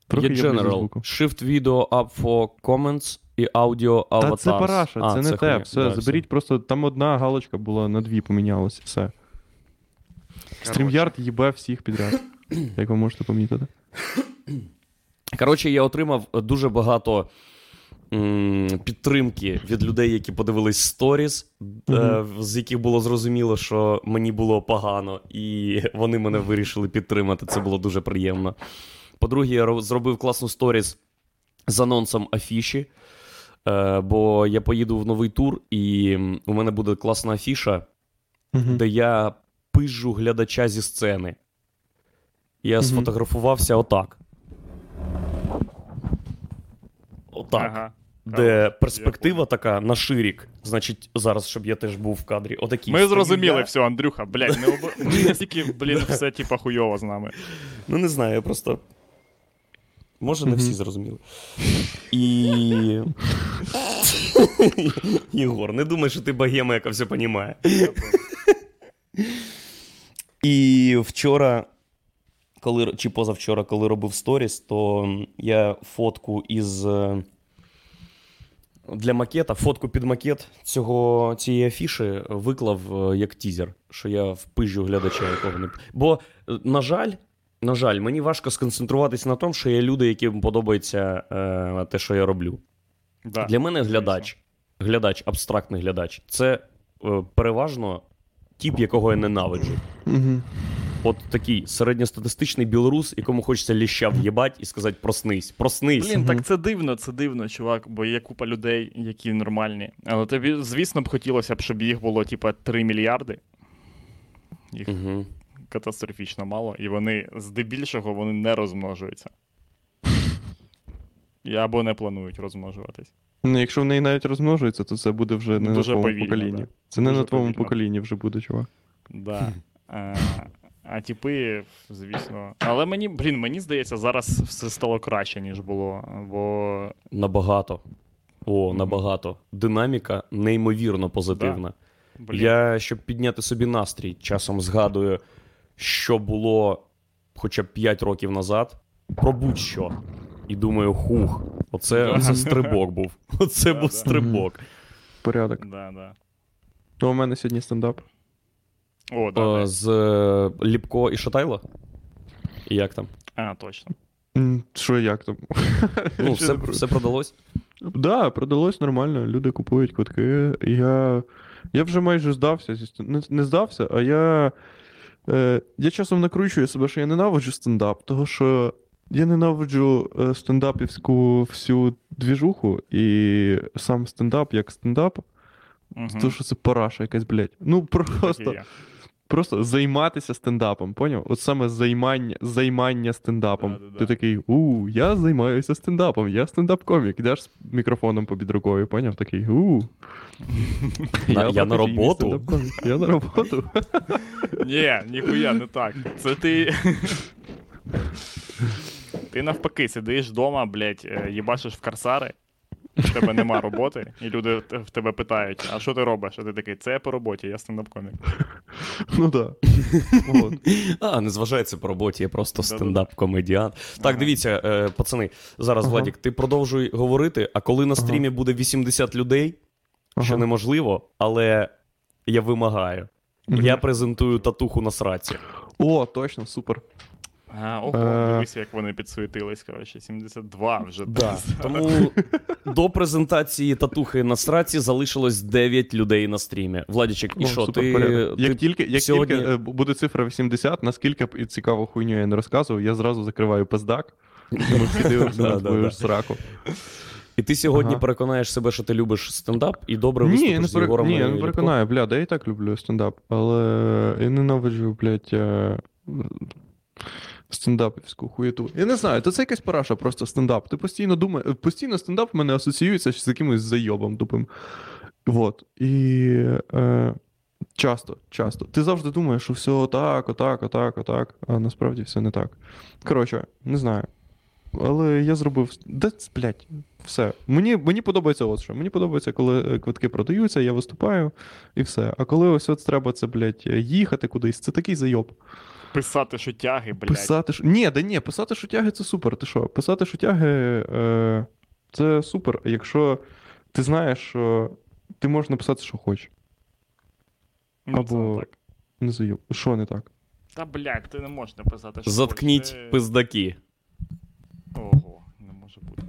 Трохи Є General. звуку. Shift video up for comments і audio Та це параша, А, це не те. хуйня. Все, Да, заберіть просто там одна галочка була на дві помінялася. Все. StreamYard їбе всіх підряд. Як ви можете помітити. Коротше, я отримав дуже багато м, підтримки від людей, які подивились сторіс, е, з яких було зрозуміло, що мені було погано, і вони мене вирішили підтримати. Це було дуже приємно. По-друге, я зробив класну сторіс з анонсом афіші. е, Бо я поїду в новий тур, і у мене буде класна афіша, Мгм. де я пижу глядача зі сцени. Я Мгм. сфотографувався отак. Отак. Ага. Де перспектива така на ширік. Значить, зараз, щоб я теж був в кадрі. Отакий. Ми зрозуміли я. все, Андрюха, блядь, не об... Ми настільки, блін, все типа хуйово з нами. Ну, не знаю, я просто. Може, не всі зрозуміли. І. Єгор, не думай, що ти богема, яка все понімає. І вчора, коли, чи позавчора, коли робив сторіс, то я фотку із. е, Для макета, фотку під макет цього, цієї афіші виклав е, як тізер, що я впижу глядача якого не. Бо, е, на жаль, на жаль, мені важко сконцентруватися на тому, що є люди, яким подобається е, те, що я роблю. Да. Для мене глядач, глядач, абстрактний глядач, це е, переважно тип, якого я ненавиджу. Мгм. От такий середньостатистичний білорус, якому хочеться ліща в'єбать і сказати проснись, проснись. Блін, так це дивно, це дивно, чувак, бо є купа людей, які нормальні. Але тобі, звісно, б хотілося б, щоб їх було, типа, 3 мільярди. Їх Угу. катастрофічно мало, і вони здебільшого вони не розмножуються. І Або не планують розмножуватись. Ну, якщо в неї навіть розмножується, то це буде вже не Дуже на твоєму поколінні. да. Це не Дуже на твоєму поколінні вже буде, чувак. Да. А, а типи, звісно. Але мені, блін, мені здається, зараз все стало краще, ніж було. Бо Набагато. О, набагато. Динаміка неймовірно позитивна. блін, Я, щоб підняти собі настрій, часом згадую, що було хоча б 5 років назад, про будь-що. І думаю, хух, оце, оце стрибок був. Оце Да, був да. стрибок. Порядок. да, да. Ну, у мене сьогодні стендап. О, да, Е. З е, Ліпко і Шатайло? І як там? А, точно. Що як там? Ну, все, все продалось? Да, продалось нормально, люди купують квитки. Я, я вже майже здався. Не, не здався, а я. Е, я часом накручую себе, що я ненавиджу стендап, того що я ненавиджу е, стендапівську всю двіжуху і сам стендап як стендап, Угу. тому що це параша якась, блядь. Ну просто, просто займатися стендапом, поняв? От саме займання, займання стендапом. Да-да-да. Ти такий, у, я займаюся стендапом, я стендап-комік. Йдеш з мікрофоном під рукою, поняв? Такий, у. Я- я на роботу. Я на роботу. Ні, ніхуя не так. Це ти. Ти навпаки сидиш вдома, блядь, е, їбашиш в карсари, в тебе нема роботи, і люди в тебе питають, а що ти робиш? А ти такий, це я по роботі, я стендап-комік. Ну так. А, не зважається по роботі, я просто стендап-комедіант. Так, Ага. дивіться, е, пацани, зараз, Ага. Владік, ти продовжуй говорити, а коли на Ага. стрімі буде 80 людей, що Ага. неможливо, але я вимагаю. Я презентую татуху на сраці. О, точно, супер. А, ого, Е. дивись, як вони підсуетились, коротше, 72 вже. Да. Тому до презентації татухи на сраці залишилось 9 людей на стрімі. Владічик, і що, супер ти. Як ти тільки, як сьогодні- тільки е, буде цифра 80, наскільки б і цікаву хуйню я не розказував, я зразу закриваю пиздак. і всі дивимося на твою сраку. І ти сьогодні Ага. переконаєш себе, що ти любиш стендап, і добре Ні, виступиш я не, з перек... Єгором Ні, я не переконаю, бля, да я і так люблю стендап, але я ненавиджу, блядь, е, стендапівську хуєту. Я не знаю, то це якась параша, просто стендап. Ти постійно думаєш, постійно стендап в мене асоціюється з якимось зайобом тупим. Вот. І е, часто, часто. Ти завжди думаєш, що все отак, отак, отак, отак, а насправді все не так. Коротше, не знаю. Але я зробив. Де, блядь, все. Мені, мені подобається от що. Мені подобається, коли е, квитки продаються, я виступаю і все. А коли ось от треба це, блядь, їхати кудись, це такий зайоб. Писати, що тяги, блядь. Писати ш... Ні, да ні, писати шутяги це супер. Ти що? Писати шутяги е... це супер, якщо ти знаєш, що ти можеш написати, що хочеш. Ну, це Або так. не зайоб. Що не так? Та, блядь, ти не можеш написати, що Заткніть хочеш. Ти- пиздаки. Ого, не може бути.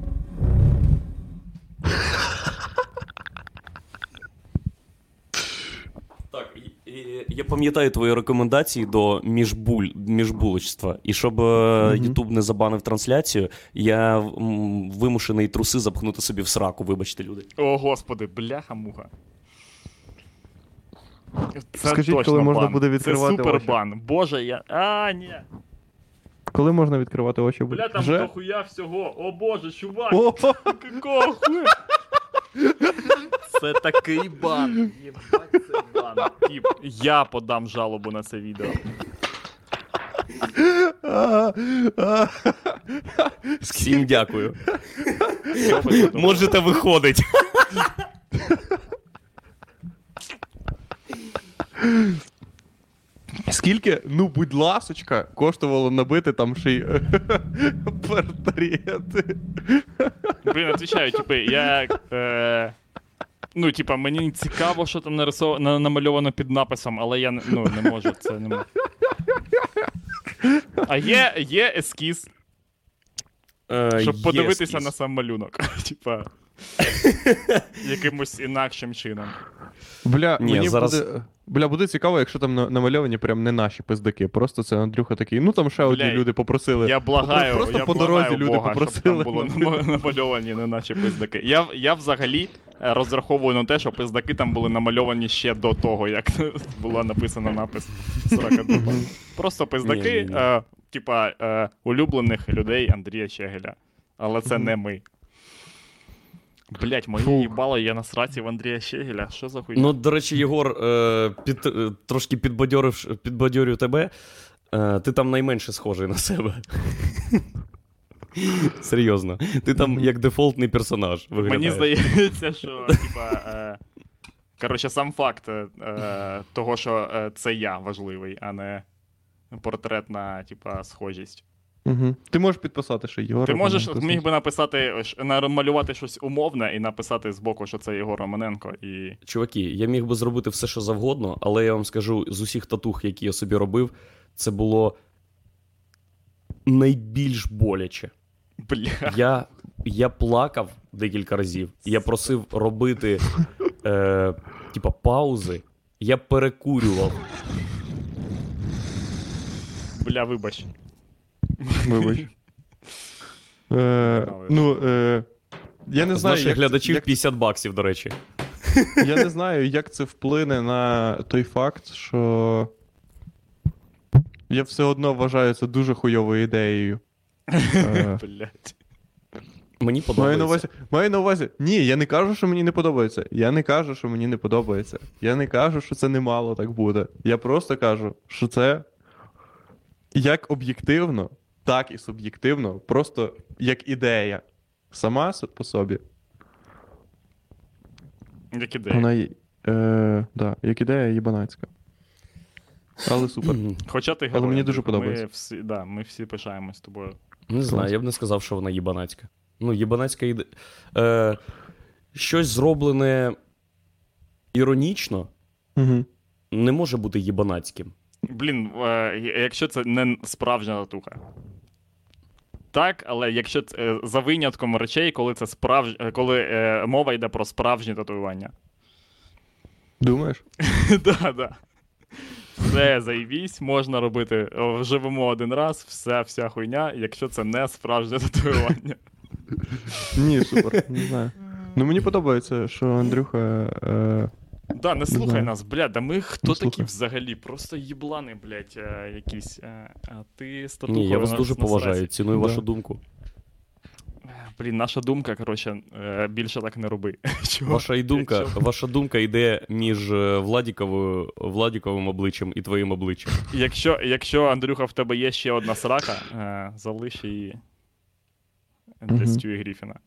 Так, і- і я пам'ятаю твої рекомендації до міжбуль, міжбулочства. І щоб е. Ютуб не забанив трансляцію, я вимушений труси запхнути собі в сраку, вибачте, люди. О, господи, бляха-муха. Це Скажіть, точно коли можна бан. буде відкривати Це супер бан. Боже, я. А, ні. Коли можна відкривати очі? Бля, там Вже? дохуя всього. О боже, чувак. О! Какого хуя? Це такий бан. Єбать, це бан. Тіп, я подам жалобу на це відео. Всім дякую. Можете виходити. Скільки, ну, будь ласочка, коштувало набити там ще й портрети. Блін, отвечаю, типи, я. Е, ну, типа, мені цікаво, що там нарисов... намальовано під написом, але я ну, не можу, це не можу. А є, є ескіз, Е, щоб є подивитися ескіз. на сам малюнок. Типа. Якимось інакшим чином. Бля, Ні, мені зараз- буде, бля, буде цікаво, якщо там намальовані прям не наші пиздаки. Просто це Андрюха такий. Ну там ще одні Бля, люди попросили. Я благаю, Просто я по благаю дорозі люди Бога, попросили. щоб там було намальовані не наші пиздаки. Я, я взагалі е, розраховую на те, що пиздаки там були намальовані ще до того, як була написана напис Сорокадуба. Просто пиздаки, е, типа, е, улюблених людей Андрія Чегеля. Але це не ми. Блять, Фух. їбало є на сраці в Андрія Щегеля. Що за хуйня? Ну, до речі, Єгор, е, під, е, трошки підбадьорив, підбадьорю тебе. Е, ти там найменше схожий на себе. Серйозно. Ти там як дефолтний персонаж. Виглядаєш. Мені здається, що типа. Е, коротше, сам факт е, того, що е, це я важливий, а не портретна, типа, схожість. Угу. Ти можеш підписати, що Єгор. Ти можеш Романенко міг би написати, намалювати щось умовне і написати збоку, що це Єгор Романенко, і. Чуваки, я міг би зробити все, що завгодно, але я вам скажу, з усіх татух, які я собі робив, це було найбільш боляче. Бля. Я, я плакав декілька разів. Я просив робити е, типа паузи. Я перекурював. Бля, вибач. Вибач. Е, ну, е, я не знаю, наших як, глядачів як, 50 баксів, до речі. я не знаю, як це вплине на той факт, що я все одно вважаю це дуже хуйовою ідеєю. Е, Блять. Мені Маю подобається. на увазі, маю на увазі. Ні, я не кажу, що мені не подобається. Я не кажу, що мені не подобається. Я не кажу, що це немало так буде. Я просто кажу, що це як об'єктивно, так і суб'єктивно, просто як ідея. Сама по собі. Як ідея. Вона є- е, да, як ідея їбанацька. Але супер. Хоча ти Але мені дуже подобається. Ми всі, да, ми всі пишаємось тобою. Не знаю, я б не сказав, що вона єбанацька. Ну, єбанацька іде. Е, щось зроблене іронічно Угу. не може бути єбанацьким. Блін, е, якщо це не справжня татуха. Так, але якщо це за винятком речей, коли це справж... е, коли е, мова йде про справжні татуювання. Думаєш? да, да. Все, заїбісь, можна робити. Живемо один раз, все, вся хуйня, якщо це не справжнє татуювання. Ні, супер, не знаю. Ну мені подобається, що Андрюха. Е, Да, не слухай нас, блядь, да ми хто такі взагалі? Просто їблани, блядь, е, якісь. е, А ти з татухою Ні, я вас дуже поважаю, ціную Да. вашу думку. Блін, наша думка, коротше, е, більше так не роби. Ваша і думка, ваша думка йде між е, Владіковою, Владіковим обличчям і твоїм обличчям. Якщо, якщо Андрюха, в тебе є ще одна срака, е, залиш її для. Стюї Гріфіна.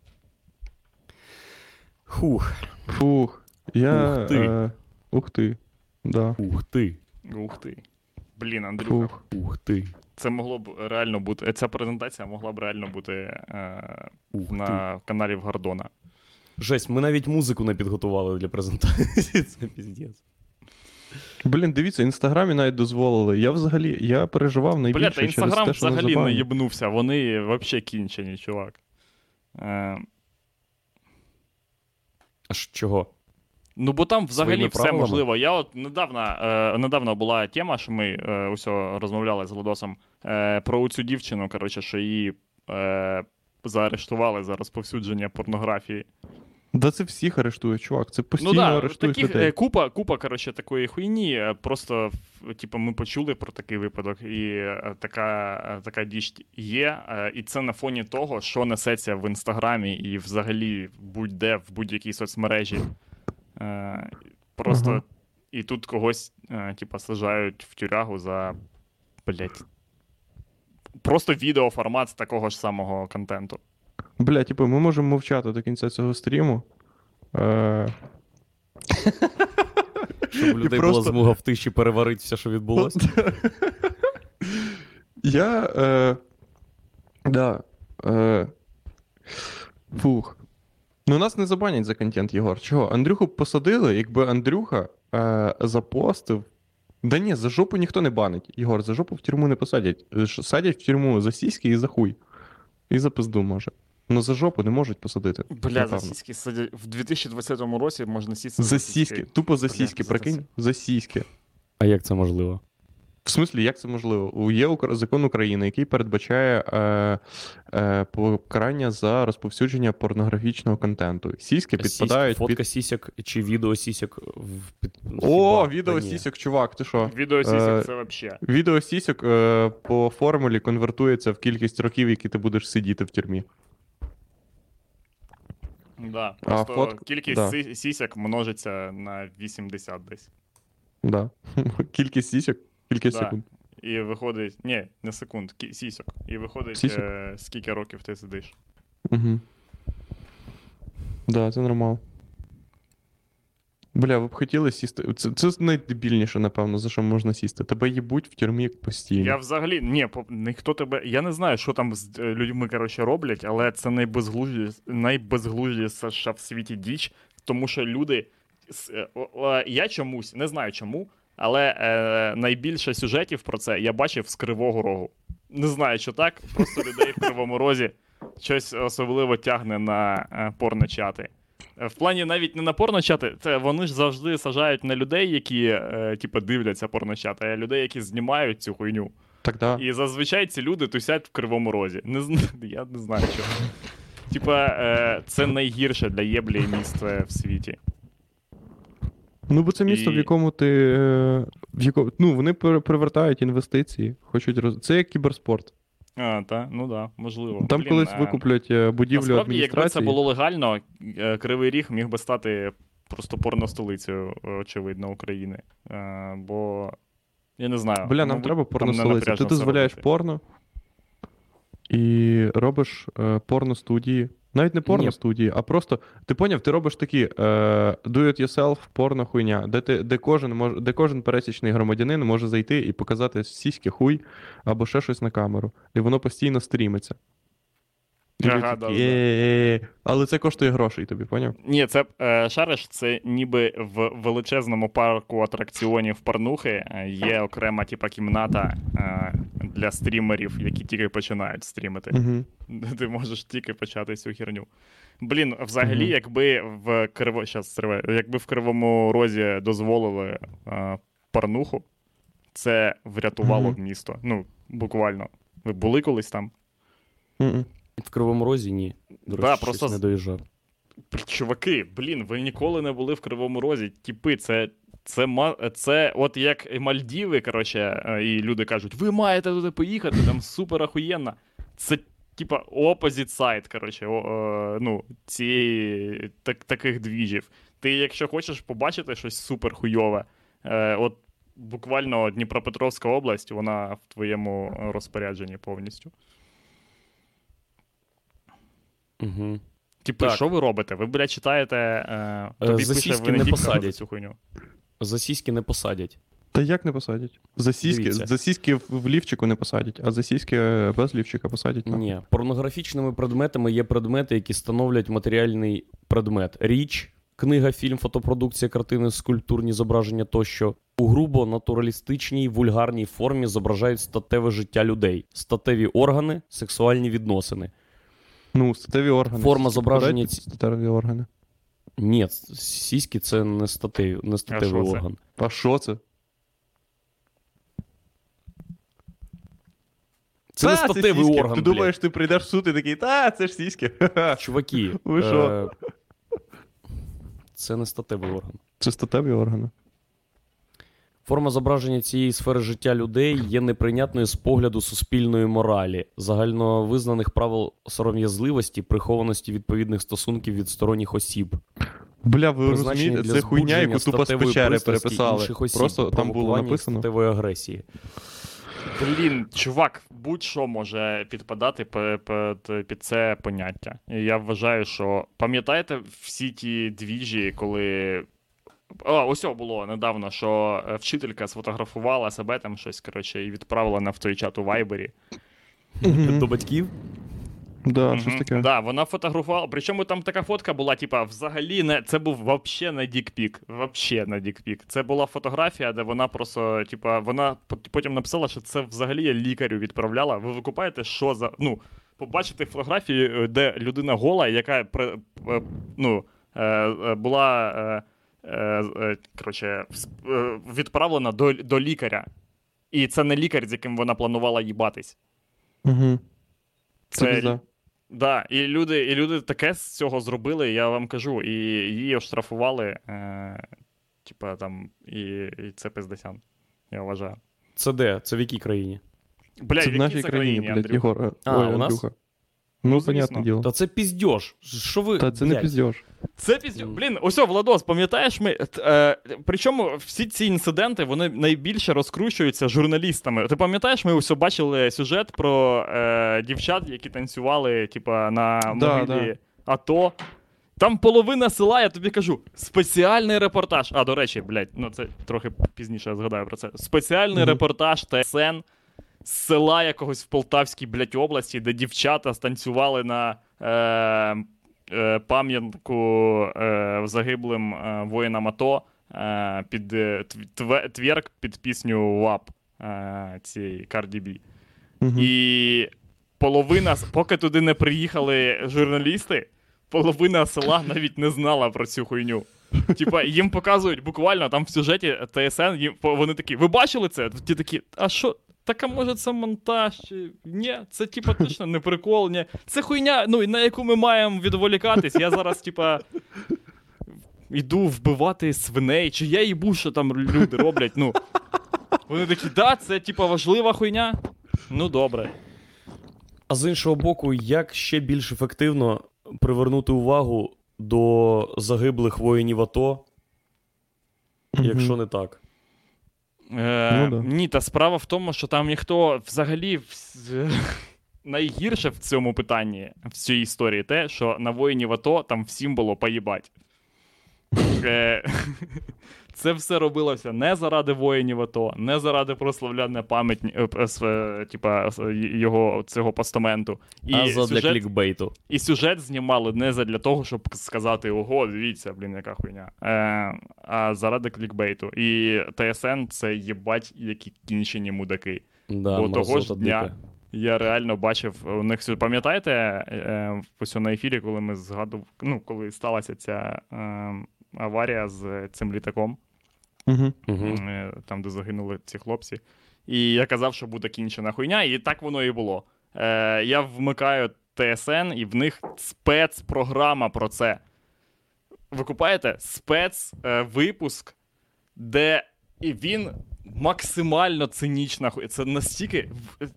Хух, фух. Я. Ух. Е, ух ти. Да. ух ти, Ух ти. Блін, Андрюха, Фух. ух ти, це могло б реально бути. Ця презентація могла б реально бути е, ух ти. на каналі в Гордона. Жесть, ми навіть музику не підготували для презентації. Це піздець. Блін, дивіться, інстаграмі навіть дозволили. Я взагалі я переживав найбільше Бля, та через інстаграм те, що взагалі не їбнувся, вони взагалі кінчені, чувак. Е, Аж чого? Ну, бо там взагалі все правилами? можливо. Я от недавно, е, недавно була тема, що ми е, усьо розмовляли з Владосом е, про цю дівчину, коротше, що її е, заарештували за розповсюдження порнографії. Да це всіх арештують, чувак. Це постійно ну да, арештують таких, людей. е, купа, купа, коротше, такої хуйні. е, Просто типу, ми почули про такий випадок, і е, така, така діч є. е, І це на фоні того, що несеться в інстаграмі і взагалі будь-де, в будь-якій соцмережі. Е, Просто Ага. і тут когось, е, типа, сажають в тюрягу за блять. Просто відеоформат з такого ж самого контенту. Бля, типу, ми можемо мовчати до кінця цього стріму. Е, Щоб у людей просто- була змога в тиші переварити все, що відбулося. Я. Е, да. Е, фух. Ну, нас не забанять за контент, Єгор. Чого? Андрюху посадили, якби Андрюха е, запостив. Да ні, за жопу ніхто не банить. Єгор, за жопу в тюрму не посадять. Е, Садять в тюрму за сіськи і за хуй. І за пизду може. Ну за жопу не можуть посадити. Бля, за сіськи сидять. В 2020 році можна сісти За сіськи. Тупо за Бля, сіськи, за прикинь? За сіськи. А як це можливо? В смислі, як це можливо? Є закон України, який передбачає е, е, покарання за розповсюдження порнографічного контенту. Сіськи підпадають Фотка під. сісяк чи відео сісяк в під... О, Хіба? відео Та ні. сісяк, чувак, ти що? Відео Е, сісік це вообще. Відео сісяк е, по формулі конвертується в кількість років, які ти будеш сидіти в тюрмі. Да, А просто кількість да. сісяк множиться на 80 десь. Да. Кількість сісік, кількість Да. секунд. І виходить. Ні, не секунд, кі- сісяк. І виходить, Сісяк? е, скільки років ти сидиш. Угу. Да, це нормально. Бля, ви б хотіли сісти. Це, це найдебільніше, напевно, за що можна сісти. Тебе їбуть в тюрмі постійно. Я взагалі. Ні, по- ніхто тебе. Я не знаю, що там з е, людьми коротше, роблять, але це найбезглуздіше в світі діч, тому що люди. е, Я чомусь не знаю чому, але е, найбільше сюжетів про це я бачив з Кривого Рогу. Не знаю, що так. Просто людей в Кривому Розі щось особливо тягне на е, порночати. Е, В плані навіть не на порночати, це вони ж завжди сажають на людей, які е, типу, дивляться порночати, а людей, які знімають цю хуйню. Так, да. І зазвичай ці люди тусять в кривому розі. Не зна... Я не знаю чого. Типа, е, це найгірше для єблі місце в світі. Ну, бо це місто, в якому ти. е, В якому... Ну, вони пере- привертають інвестиції, хочуть роз... Це як кіберспорт. А, та, ну да, можливо. Там Блін, колись е, викуплять е, будівлю Насправді, адміністрації. якби це було легально, Кривий Ріг міг би стати просто порностолицею, очевидно, України. Бо я не знаю. Бля, нам мабуть, треба порно не. Ти дозволяєш робити. порно і робиш е, порно-студії. Навіть не порно-студії, а просто. Ти поняв, ти робиш такі е, do-it-yourself порно хуйня, де, ти, де, кожен мож, де кожен пересічний громадянин може зайти і показати сіськи хуй або ще щось на камеру. І воно постійно стрімиться. І Ага, такі, да, да. Але це коштує грошей, тобі поняв? Ні, це е, шариш, це ніби в величезному парку атракціонів порнухи е, є окрема типа кімната е, для стрімерів, які тільки починають стрімити. Угу. Ти можеш тільки почати цю херню. Блін, взагалі, Мгм. якби в Криво... Щас, якби в Кривому Розі дозволили е, порнуху, це врятувало б місто. Ну, буквально. Ви були колись там? В Кривому Розі ні. До Да, просто не доїжджав. Чуваки, блін, ви ніколи не були в Кривому Розі. Тіпи, це. Це, це от як Мальдіви, коротше, е, і люди кажуть, ви маєте туди поїхати, там супер ахуєнно. Це, типа, opposite side, коротше, о, е, ну, цієї так, таких двіжів. Ти, якщо хочеш побачити щось супер хуйове, е, от буквально Дніпропетровська область, вона в твоєму розпорядженні повністю. Угу. Типу, Так. що ви робите? Ви, блядь, читаєте. Е, Е, тобі пише сіськи не посадять. цю хуйню. За сіськи не посадять. Та як не посадять? За сіськи, Дивіться. за сіськи в, в лівчику не посадять, а засіськи е, без лівчика посадять. нахуй. Ні, порнографічними предметами є предмети, які становлять матеріальний предмет. Річ, книга, фільм, фотопродукція, картини, скульптурні зображення тощо. У грубо натуралістичній вульгарній формі зображають статеве життя людей, статеві органи, сексуальні відносини. Ну, статеві органи. Форма зображення ці- Статеві органи. Ні, сіськи це не статеві, не статевий це? орган. А що це? Це не статевий сіськи. орган. Ти блядь. думаєш, ти прийдеш в суд і такий, та, це ж сіськи. Чуваки, Ви що? е, це не статевий орган. Це статеві органи. Форма зображення цієї сфери життя людей є неприйнятною з погляду суспільної моралі, загальновизнаних правил сором'язливості, прихованості відповідних стосунків від сторонніх осіб. Бля, ви розумієте, це хуйня, яку тупо з печери переписали. осіб, Просто там було написано. статевої агресії. Блін, чувак, будь-що може підпадати під, під це поняття. І я вважаю, що пам'ятаєте всі ті двіжі, коли. А, ось було недавно, що е, вчителька сфотографувала себе там щось, коротше, і відправила на в той чат у Вайбері. До батьків? Да, щось таке. Да, вона фотографувала. Причому там така фотка була, типа, взагалі не. Це був вообще не дікпік. Вообще не дікпік. Це була фотографія, де вона просто, типа, вона потім написала, що це взагалі я лікарю відправляла. Ви викупаєте, що за. Ну, побачити фотографії, е, де людина гола, яка е, ну, е, е, була. Е, е, коротше, е, відправлена до, до лікаря. І це не лікар, з яким вона планувала їбатись. Угу. Це Це. Да, і люди, і люди таке з цього зробили, я вам кажу, і її оштрафували, е, типа там, і, і це пиздесян, я вважаю. Це де? Це в якій країні? Бля, Це в якій нашій це країні, блядь, Єгор. А, Ой, у нас? Андрюха. Ну, звісно. понятне діло. Та це піздьош. Що ви. Та це не блядь? піздєш. Це піздю. Мгм. Блін, ось о, Владос, пам'ятаєш ми. Е, причому всі ці інциденти вони найбільше розкручуються журналістами. Ти пам'ятаєш, ми ось бачили сюжет про е, дівчат, які танцювали, типа, на Да, могилі АТО. Там половина села, я тобі кажу, спеціальний репортаж. А, до речі, блядь, ну це трохи пізніше я згадаю про це. Спеціальний Мгм. репортаж ТСН з села якогось в Полтавській, блядь, області, де дівчата станцювали на е, е, пам'ятку е, загиблим е, воїнам АТО е, під е, тве- тверк під пісню ВАП е, цієї Cardi B. Мгм. І половина, поки туди не приїхали журналісти, половина села навіть не знала про цю хуйню. Типа, їм показують буквально там в сюжеті ТСН, їм, вони такі, ви бачили це? Ті такі, а що? Так, а може це монтаж? Чи... Ні, це типа точно не прикол, ні. Це хуйня, ну, на яку ми маємо відволікатись. Я зараз, типа. Йду вбивати свиней, чи я їбу, що там люди роблять. Ну. Вони такі, да, це типа важлива хуйня. Ну добре. А з іншого боку, як ще більш ефективно привернути увагу до загиблих воїнів АТО, якщо не так? Е, Ну да. Ні, та справа в тому, що там ніхто взагалі найгірше в цьому питанні, в цій історії, те, що на воїнів АТО там всім було поїбать. Е, Це все робилося не заради воїнів АТО, не заради прославляння пам'ятні, е, е, с- е, типа, його цього постаменту. І а задля сюжет, клікбейту. і сюжет знімали не задля того, щоб сказати: ого, дивіться, блін, яка хуйня. Е, а заради клікбейту. І ТСН це їбать, які кінчені мудаки. Да, Бо того ж дня дика. Я реально бачив у них пам'ятаєте, ось на ефірі, коли ми згадували, ну, коли сталася ця е, аварія з цим літаком, Е, там, де загинули ці хлопці. І я казав, що буде кінчена хуйня, і так воно і було. Е, я вмикаю ТСН, і в них спецпрограма про це. Ви купаєте спецвипуск, де і він максимально цинічна. Це настільки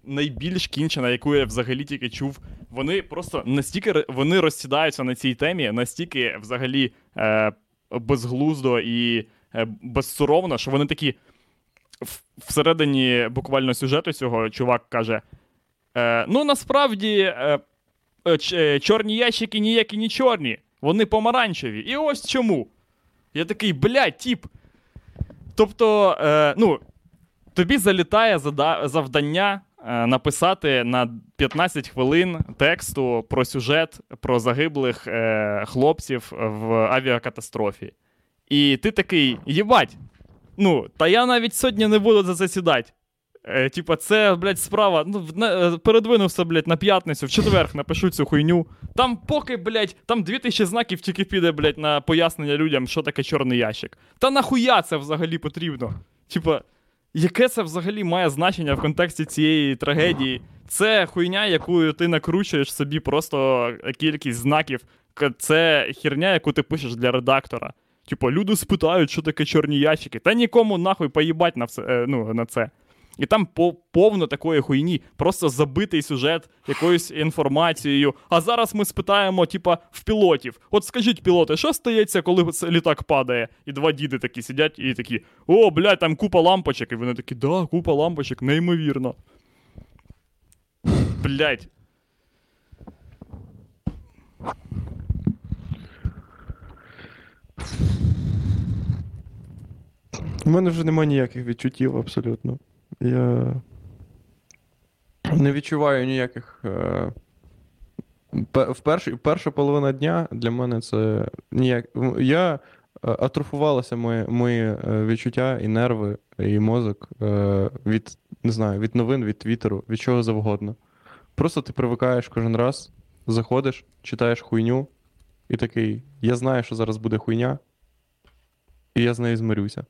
найбільш кінчена, яку я взагалі тільки чув. Вони просто настільки вони розсідаються на цій темі, настільки взагалі е, безглуздо і е, безсоромно, що вони такі. Всередині буквально сюжету цього чувак каже: е, Ну, насправді, е, чорні ящики ніякі не чорні, вони помаранчеві. І ось чому. Я такий, блядь, тіп. Тобто, е, ну, тобі залітає завдання написати на 15 хвилин тексту про сюжет про загиблих е, хлопців в авіакатастрофі. І ти такий, їбать. Ну, та я навіть сьогодні не буду за це сідати. Е, типа, це, блядь, справа. Ну, на- е, передвинувся, блядь, на п'ятницю, в четвер напишу цю хуйню. Там поки, блядь, там 2000 знаків тільки піде, блядь, на пояснення людям, що таке чорний ящик. Та нахуя це взагалі потрібно? Типа, яке це взагалі має значення в контексті цієї трагедії? Це хуйня, яку ти накручуєш собі просто кількість знаків. Це херня, яку ти пишеш для редактора. Типу, люди спитають, що таке чорні ящики. Та нікому нахуй поїбать на все, е, ну, на це. І там по- повно такої хуйні, просто забитий сюжет якоюсь інформацією. А зараз ми спитаємо, типа, в пілотів: от скажіть, пілоти, що стається, коли літак падає? І два діди такі сидять і такі: о, блядь, там купа лампочок. І вони такі, да, купа лампочок, неймовірно. Блядь. У мене вже немає ніяких відчуттів абсолютно. Я не відчуваю ніяких. Е... В перша половина дня для мене це ніяк. Я е, атрофувалося моє, мої е, відчуття і нерви, і мозок від, не знаю, від новин, від твіттеру, від чого завгодно. Просто ти привикаєш кожен раз, заходиш, читаєш хуйню, і такий: я знаю, що зараз буде хуйня, і я з нею змирюся.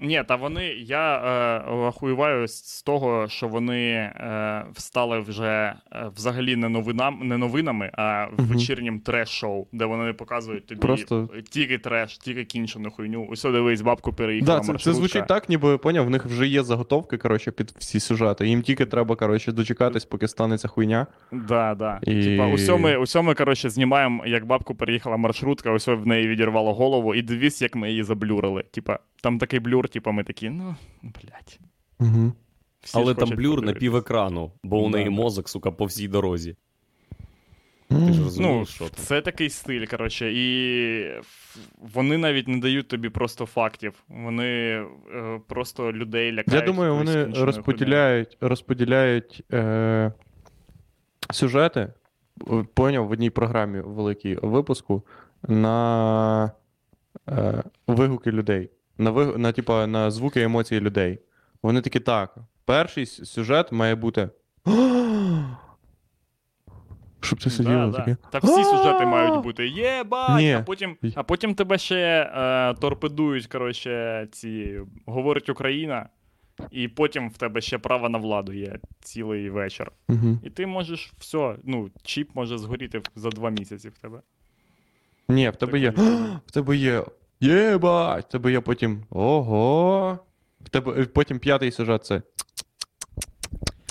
Ні, та вони. Я е, охуєваю з того, що вони е, стали вже е, взагалі не новинам, не новинами, а Мгм. вечірнім треш-шоу, де вони показують тобі Просто- тільки треш, тільки кінчену хуйню. Ось дивись, бабку переїхала Да, це, це звучить так, ніби поняв, в них вже є заготовки, коротше, під всі сюжети. Їм тільки треба, коротше, дочекатись, поки станеться хуйня. Да, да. І- Типа, усьо ми, усьо ми, коротше, знімаємо, як бабку переїхала маршрутка, ось в неї відірвало голову, і дивись, як ми її заблюрили. Типа, там такий блюр, типа, ми такі, ну, блядь. Угу. Всі Але там блюр на подивитися. пів екрану, бо у неї да. мозок, сука, по всій дорозі. Ти ж Ну, розумієш, що там. це такий стиль, коротше, і вони навіть не дають тобі просто фактів. Вони е, просто людей лякають. Я думаю, вони розподіляють, розподіляють е, сюжети, поняв, в одній програмі великій випуску на е, вигуки людей, на, виг... на, типа, на звуки і емоції людей. Вони такі так. Перший сюжет має бути. Щоб це сиділо Да, таке. да. Та всі сюжети мають бути єбать, а потім, а потім тебе ще е, торпедують, коротше, ці говорить Україна, і потім в тебе ще право на владу є цілий вечір. Мгм. І ти можеш все, ну, чіп може згоріти за два місяці в тебе. Ні, в тебе є. В тебе є. Єбать! Тебе є потім. Ого. В тебе е, потім п'ятий сюжет це.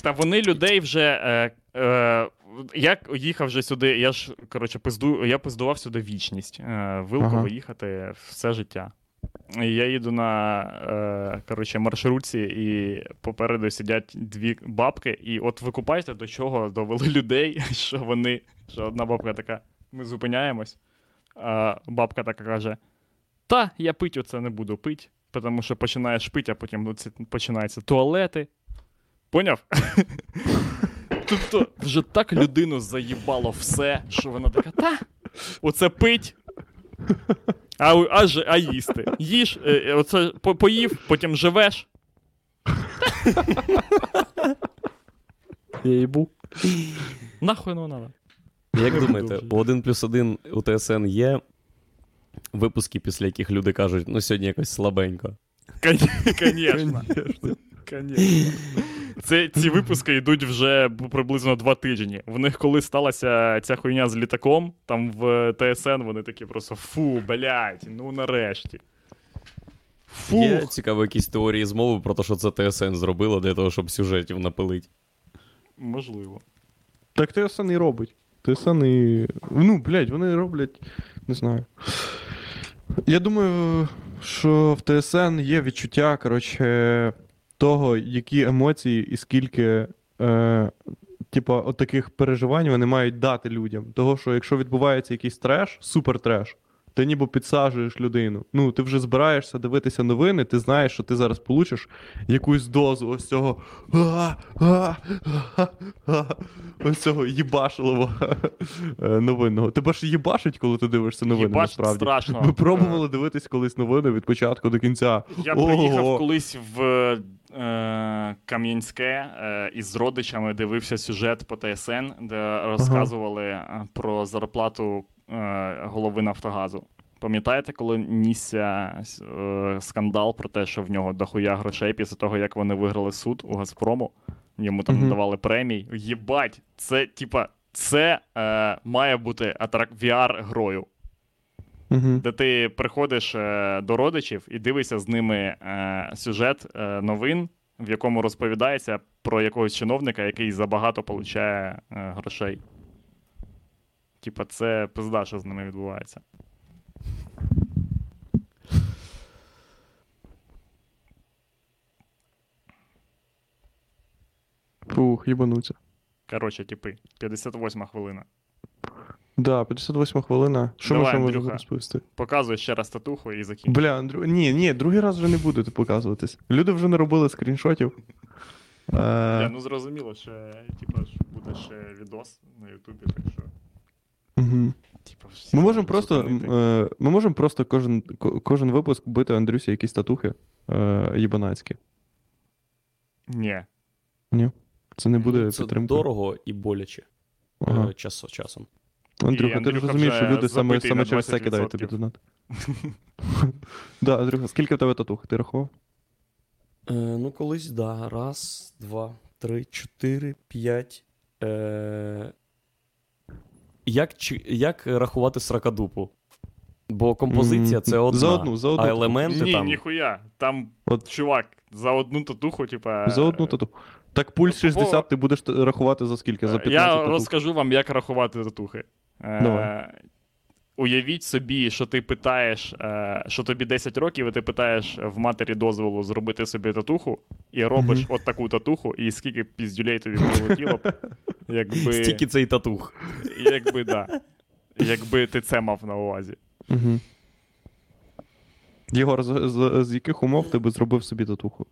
Та вони людей вже. Е, е, я їхав вже сюди, я ж коротше пизду, я пиздував сюди вічність. Е, Вилково Ага. їхати все життя. Я їду на е, коротше, маршрутці, і попереду сидять дві бабки. І от ви купаєте, до чого довели людей, що вони. Що одна бабка така: ми зупиняємось. А бабка така каже: Та, я пить оце не буду пить, тому що починаєш пити, а потім починаються туалети. Поняв? Тобто вже так людину заїбало все, що вона така, та, оце пить. А, а, ж- а їсти. Їж, е, е, оце по- поїв, потім живеш. Я їбу. Нахуй воно надо. Як думаєте, Дуже. у 1 плюс 1 у ТСН є випуски, після яких люди кажуть, ну сьогодні якось слабенько. Конечно. Конечно. Це, ці випуски йдуть вже приблизно два тижні. В них, коли сталася ця хуйня з літаком, там в ТСН вони такі просто фу, блядь, ну нарешті. Є Фух. цікаво якісь теорії змови про те, що це ТСН зробило для того, щоб сюжетів напилить. Можливо. Так ТСН і робить. ТСН і. Ну, блядь, вони роблять. Не знаю. Я думаю, що в ТСН є відчуття, коротше, того, які емоції і скільки. Е, Типа, от таких переживань вони мають дати людям. Того, що якщо відбувається якийсь треш, супер треш, ти ніби підсаджуєш людину. Ну, ти вже збираєшся дивитися новини, ти знаєш, що ти зараз получиш якусь дозу ось цього. Ось цього їбашливого е, новинного. Тебе ж їбашить, коли ти дивишся новини, Їбашить насправді. страшно. Ви пробували дивитись колись новини від початку до кінця. Я Ого. приїхав колись в е, Кам'янське е, із родичами дивився сюжет по ТСН, де розказували е, про зарплату е, голови Нафтогазу. Пам'ятаєте, коли нісся е, скандал про те, що в нього дохуя грошей після того, як вони виграли суд у Газпрому? Йому там Мгм. давали премії. Єбать, це типа, це е, має бути атрак VR-грою Угу. де ти приходиш е, до родичів і дивишся з ними е, сюжет е, новин, в якому розповідається про якогось чиновника, який забагато получає е, грошей. Типа, це пизда, що з ними відбувається. Фух, їбануться. Коротше, типи, 58 хвилина. Да, 58 хвилина. Що ми ще можемо розповісти? Показую ще раз татуху і закінчу. Бля, Андрю... Ні, ні, другий раз вже не будете показуватись. Люди вже не робили скріншотів. Я, Е, ну зрозуміло, що типа, буде ще відос на Ютубі, так що. Угу. Типа, всі Ми можемо просто, е, ми можемо просто кожен, кожен випуск бити Андрюсі якісь татухи е, їбанацькі. Ні. Це не буде Це підтримкою. дорого і боляче Ага. е, час, часом. Андрюха, ти ж розумієш, що люди саме, саме через це кидають тобі донат. Да, Андрюха, скільки в тебе татух? Ти рахував? Е, ну, колись, да. Раз, два, три, чотири, п'ять. Е... Як, чи- як рахувати сракадупу? Бо композиція це одна, за одну, за одну. а елементи Ні, там. ніхуя. Там, От. чувак, за одну татуху, типа. За одну тату. Так пульс Бо- 60 ти будеш рахувати за скільки? За 15 Я татух. розкажу вам, як рахувати татухи. Е, Давай. Уявіть собі, що ти питаєш, е, що тобі 10 років, і ти питаєш в матері дозволу зробити собі татуху, і робиш Мгм. от таку татуху, і скільки піздюлей тобі прилетіло б, якби, Стільки цей татух. якби, да, якби ти це мав на увазі. Угу. Єгор, з, з, з яких умов ти би зробив собі татуху?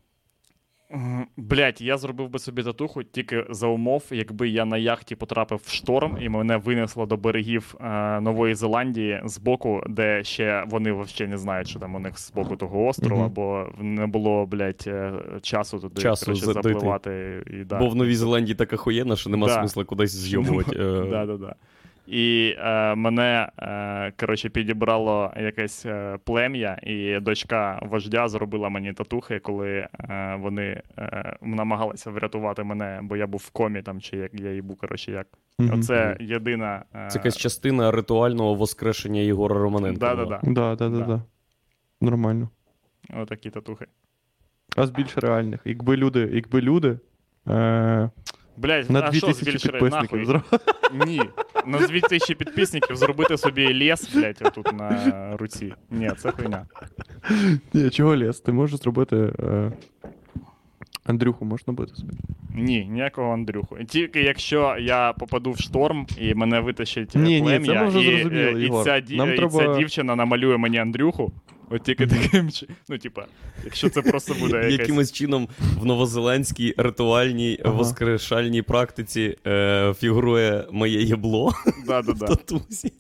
Блять, я зробив би собі татуху тільки за умов, якби я на яхті потрапив в шторм і мене винесло до берегів е, Нової Зеландії з боку, де ще вони взагалі не знають, що там у них з боку того острова, бо не було, блять, часу туди Часу коротше, запливати. І, да. Бо в Новій Зеландії така хуєна, що нема Да. смисла кудись зйомувати. е, Да, да, да. І е, мене е, коротше, підібрало якесь е, плем'я, і дочка вождя зробила мені татухи, коли е, вони е, намагалися врятувати мене, бо я був в комі там, чи як я їбу, коротше, як. Мгм. Оце єдина. Е, Це якась частина ритуального воскрешення Єгора Романенка. да, да, була. да. Да, да, да, Да. да. Нормально. Отакі татухи. А з більш реальних. Якби люди, якби люди е, Блять, на а що 2000 збільшити підписників нахуй? Ні. На 2000 підписників зробити собі ліс, блять, отут на руці. Ні, це хуйня. Ні, чого ліс? Ти можеш зробити. Е, Андрюху можна бити собі. Ні, ніякого Андрюху. Тільки якщо я попаду в шторм і мене витащить Ні, ні, це ми вже і, е, і, ця, Нам і треба- ця дівчина намалює мені Андрюху, от тільки таким чином. Ну, типа, якщо це просто буде якесь... Якимось чином в новозеландській ритуальній Ага. воскрешальній практиці е, фігурує моє єбло Да, да, да. татусі.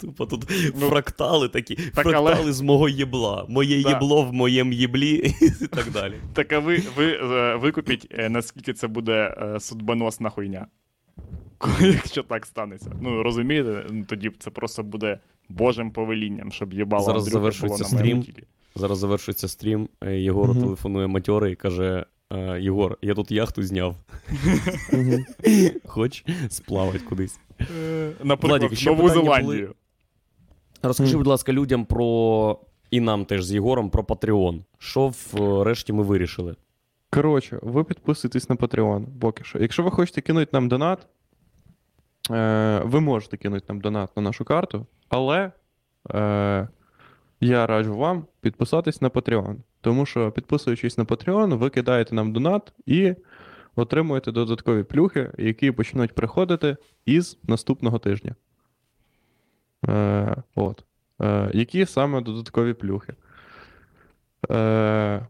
Тупо тут Ну, фрактали такі. так, але- з мого єбла. Моє Да. єбло в моєму єблі і так далі. Так а ви, ви е, викупіть, е, наскільки це буде е, судьбоносна хуйня. Якщо так станеться. Ну, розумієте, тоді це просто буде Божим повелінням, щоб їбало Зараз Андрюха завершується було на моєму стрім. тілі. Зараз завершується стрім. е, Єгору Мгм. телефонує матьори і каже: е, Єгор, я тут яхту зняв. Мгм. Хоч сплавати кудись. Наприклад, Владик, ще Нову питання Зеландію. Розкажи, Мгм. будь ласка, людям про. І нам теж з Єгором про Patreon. Що врешті ми вирішили? Коротше, ви підписуєтесь на Patreon поки що. Якщо ви хочете кинути нам донат, е, ви можете кинути нам донат на нашу карту, але е, я раджу вам підписатись на Patreon. Тому що, підписуючись на Patreon, ви кидаєте нам донат і отримуєте додаткові плюхи, які почнуть приходити із наступного тижня. Е, от. Е, які саме додаткові плюхи? Е,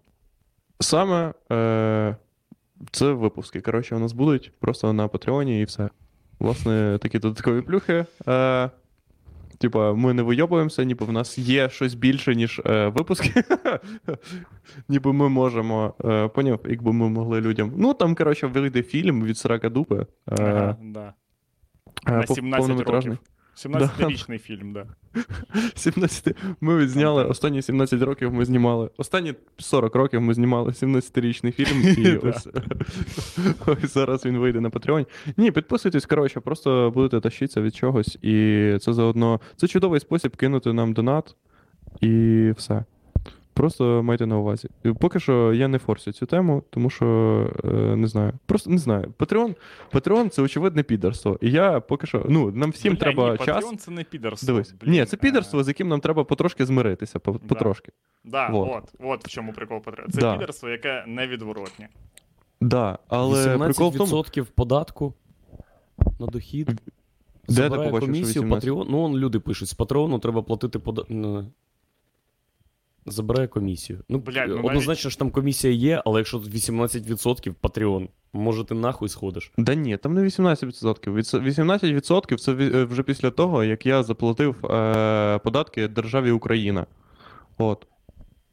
Саме е, це випуски. Коротше, у нас будуть просто на Патреоні і все. Власне, такі додаткові плюхи. Е, Типа, ми не вийобуємося, ніби в нас є щось більше, ніж е, випуски. ніби ми можемо. Е, поняв, якби ми могли людям. Ну, там, коротше, вийде фільм від Срака Дупи. Е, Ага, да. е, На пов- 17 років. 17-річний фільм, да. 17... Ми відзняли останні 17 років ми знімали. Останні 40 років ми знімали 17-річний фільм, і ось, ось зараз він вийде на Патреоні. Ні, підписуйтесь, коротше, просто будете тащитися від чогось, і це заодно. Це чудовий спосіб кинути нам донат, і все. Просто майте на увазі. Поки що я не форсю цю тему, тому що е, не знаю. Просто не знаю. Патреон, Патреон це очевидне підерство. І я поки що. Ну, нам всім Бля, треба ні, час. Patreon це не підерство. Дивись, блін. ні, це підерство, Е, з яким нам треба потрошки змиритися, по- потрошки. Да, Вот. от, от в чому прикол Patreon. Це Да. підерство, яке невідворотне. Да, але прикол в тому, 18% податку на дохід. Де ти Забирає побачив, що комісію 18? Patreon. Ну, он люди пишуть, з Патреону треба платити податок. Забирає комісію. Ну, Блядь, ну однозначно ж там комісія є, але якщо 18% Patreon, може ти нахуй сходиш. Да ні, там не 18%. 18% це е, вже після того, як я заплатив е, податки державі Україна. От.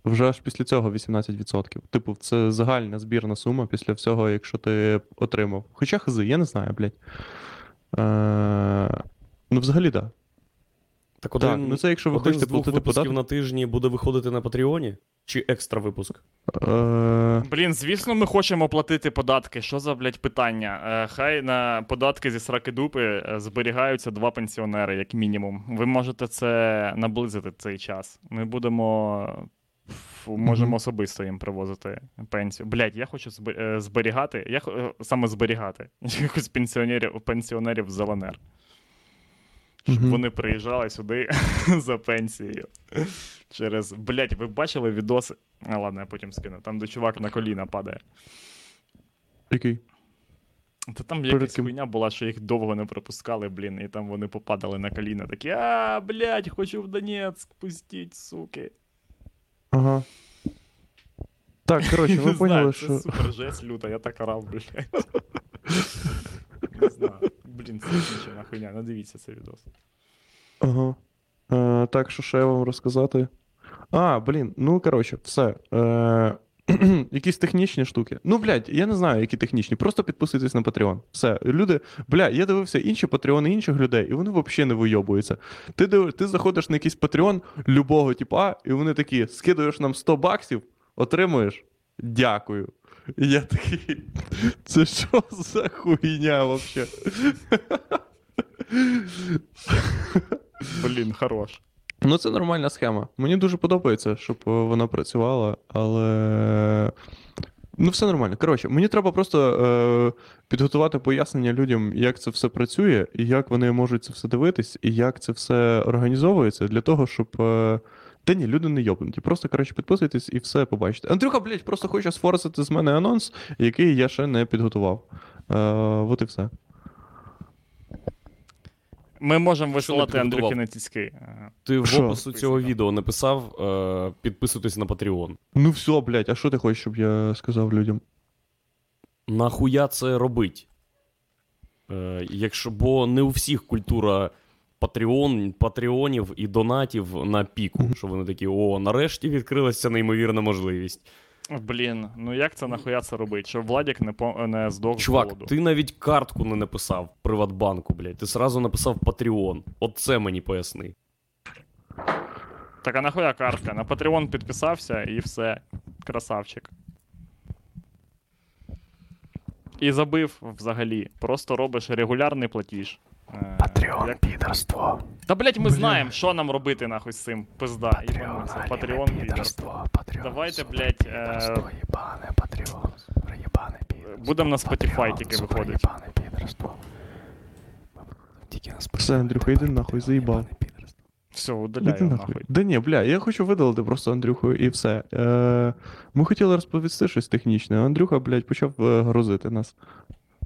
Вже аж після цього 18%. Типу, це загальна збірна сума після всього, якщо ти отримав. Хоча хази, я не знаю, блядь. Е, ну, взагалі, так. Да. Так один, Так, ну це якщо ви один хочете з двох платити випусків податки. на тижні буде виходити на Патреоні? Чи екстра випуск? Е, Блін, звісно, ми хочемо платити податки. Що за, блядь, питання? Е, Хай на податки зі сраки дупи е, зберігаються два пенсіонери, як мінімум. Ви можете це наблизити цей час. Ми будемо. Можемо Мгм. особисто їм привозити пенсію. Блядь, я хочу зберігати. Я хо- саме зберігати якихось пенсіонерів, пенсіонерів з ЛНР. Щоб Мгм. вони приїжджали сюди за пенсією. Через. Блядь, ви бачили відоси? А, ладно, я потім скину. Там, де чувак на коліна падає. Який? Та там якась хуйня була, що їх довго не пропускали, блін, і там вони попадали на коліна. Такі, а, блядь, хочу в Донецьк, пустіть, суки. Ага. Так, коротше, ви поняли, що. Це супер жесть люта, я так орав, блядь. Не знаю. Блін, це закінчена хуйня, не дивіться цей відос. Ага. Е, так, що ще я вам розказати? А, блін, ну коротше, все. Е, якісь технічні штуки. Ну, блядь, я не знаю, які технічні. Просто підписуйтесь на Patreon. Все. Люди, бля, я дивився інші патреони інших людей, і вони взагалі не вийобуються. Ти, див... ти заходиш на якийсь Patreon любого типа, і вони такі: скидуєш нам 100 баксів, отримуєш. Дякую. І я такий. Це що за хуйня взагалі? Блін, хорош. Ну, це нормальна схема. Мені дуже подобається, щоб е, вона працювала, але. Ну, все нормально. Коротше, мені треба просто е, підготувати пояснення людям, як це все працює, і як вони можуть це все дивитись, і як це все організовується для того, щоб. Е... Та ні, люди не йобнуті. Просто, коротше, підписуйтесь і все побачите. Андрюха, блядь, просто хоче сфорсити з мене анонс, який я ще не підготував. Е, от і все. Ми можемо висилати? Андрюхи на тіски. Ти в Що? опису цього відео написав е, підписуйтесь на Patreon. Ну все, блядь, а що ти хочеш, щоб я сказав людям? Нахуя це робить? Е, якщо, бо не у всіх культура патреон, патреонів і донатів на піку. Що вони такі: о, нарешті відкрилася неймовірна можливість. Блін, ну як це нахуя це робить? Щоб Владік не, по... не здох з Чувак, голоду. ти навіть картку не написав в Приватбанку, блядь. Ти сразу написав Patreon. От це мені поясни. Так а нахуя картка? На Patreon підписався і все. Красавчик. І забив взагалі. Просто робиш регулярний платіж. Patreon, як... підерство. Та блять, ми Бля. знаємо, що нам робити нахуй з цим. Пизда. Patreon підерство. Давайте, блять, е... будемо на Spotify тільки виходить. Все, Андрюха, йди нахуй, заїбав. Все, Іди удаляю нахуй. нахуй. Да ні, бля, я хочу видалити просто Андрюху і все. Е, ми хотіли розповісти щось технічне, а Андрюха, блядь, почав е, грузити нас.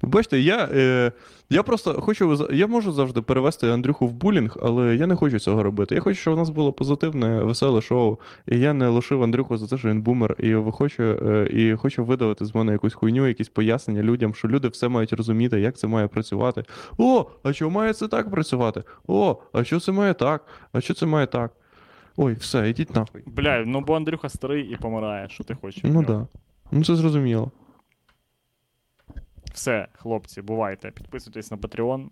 Бачите, я, е, я просто хочу. Я можу завжди перевести Андрюху в булінг, але я не хочу цього робити. Я хочу, щоб у нас було позитивне, веселе шоу. І я не лишив Андрюху за те, що він бумер, і хочу, е, і хочу видавати з мене якусь хуйню, якісь пояснення людям, що люди все мають розуміти, як це має працювати. О, а що має це так працювати? О, а що це має так? А що це має так? Ой, все, ідіть нахуй. Бля, ну бо Андрюха старий і помирає, що ти хочеш. Ну нього? да. Ну це зрозуміло. Все, хлопці, бувайте. Підписуйтесь на Patreon.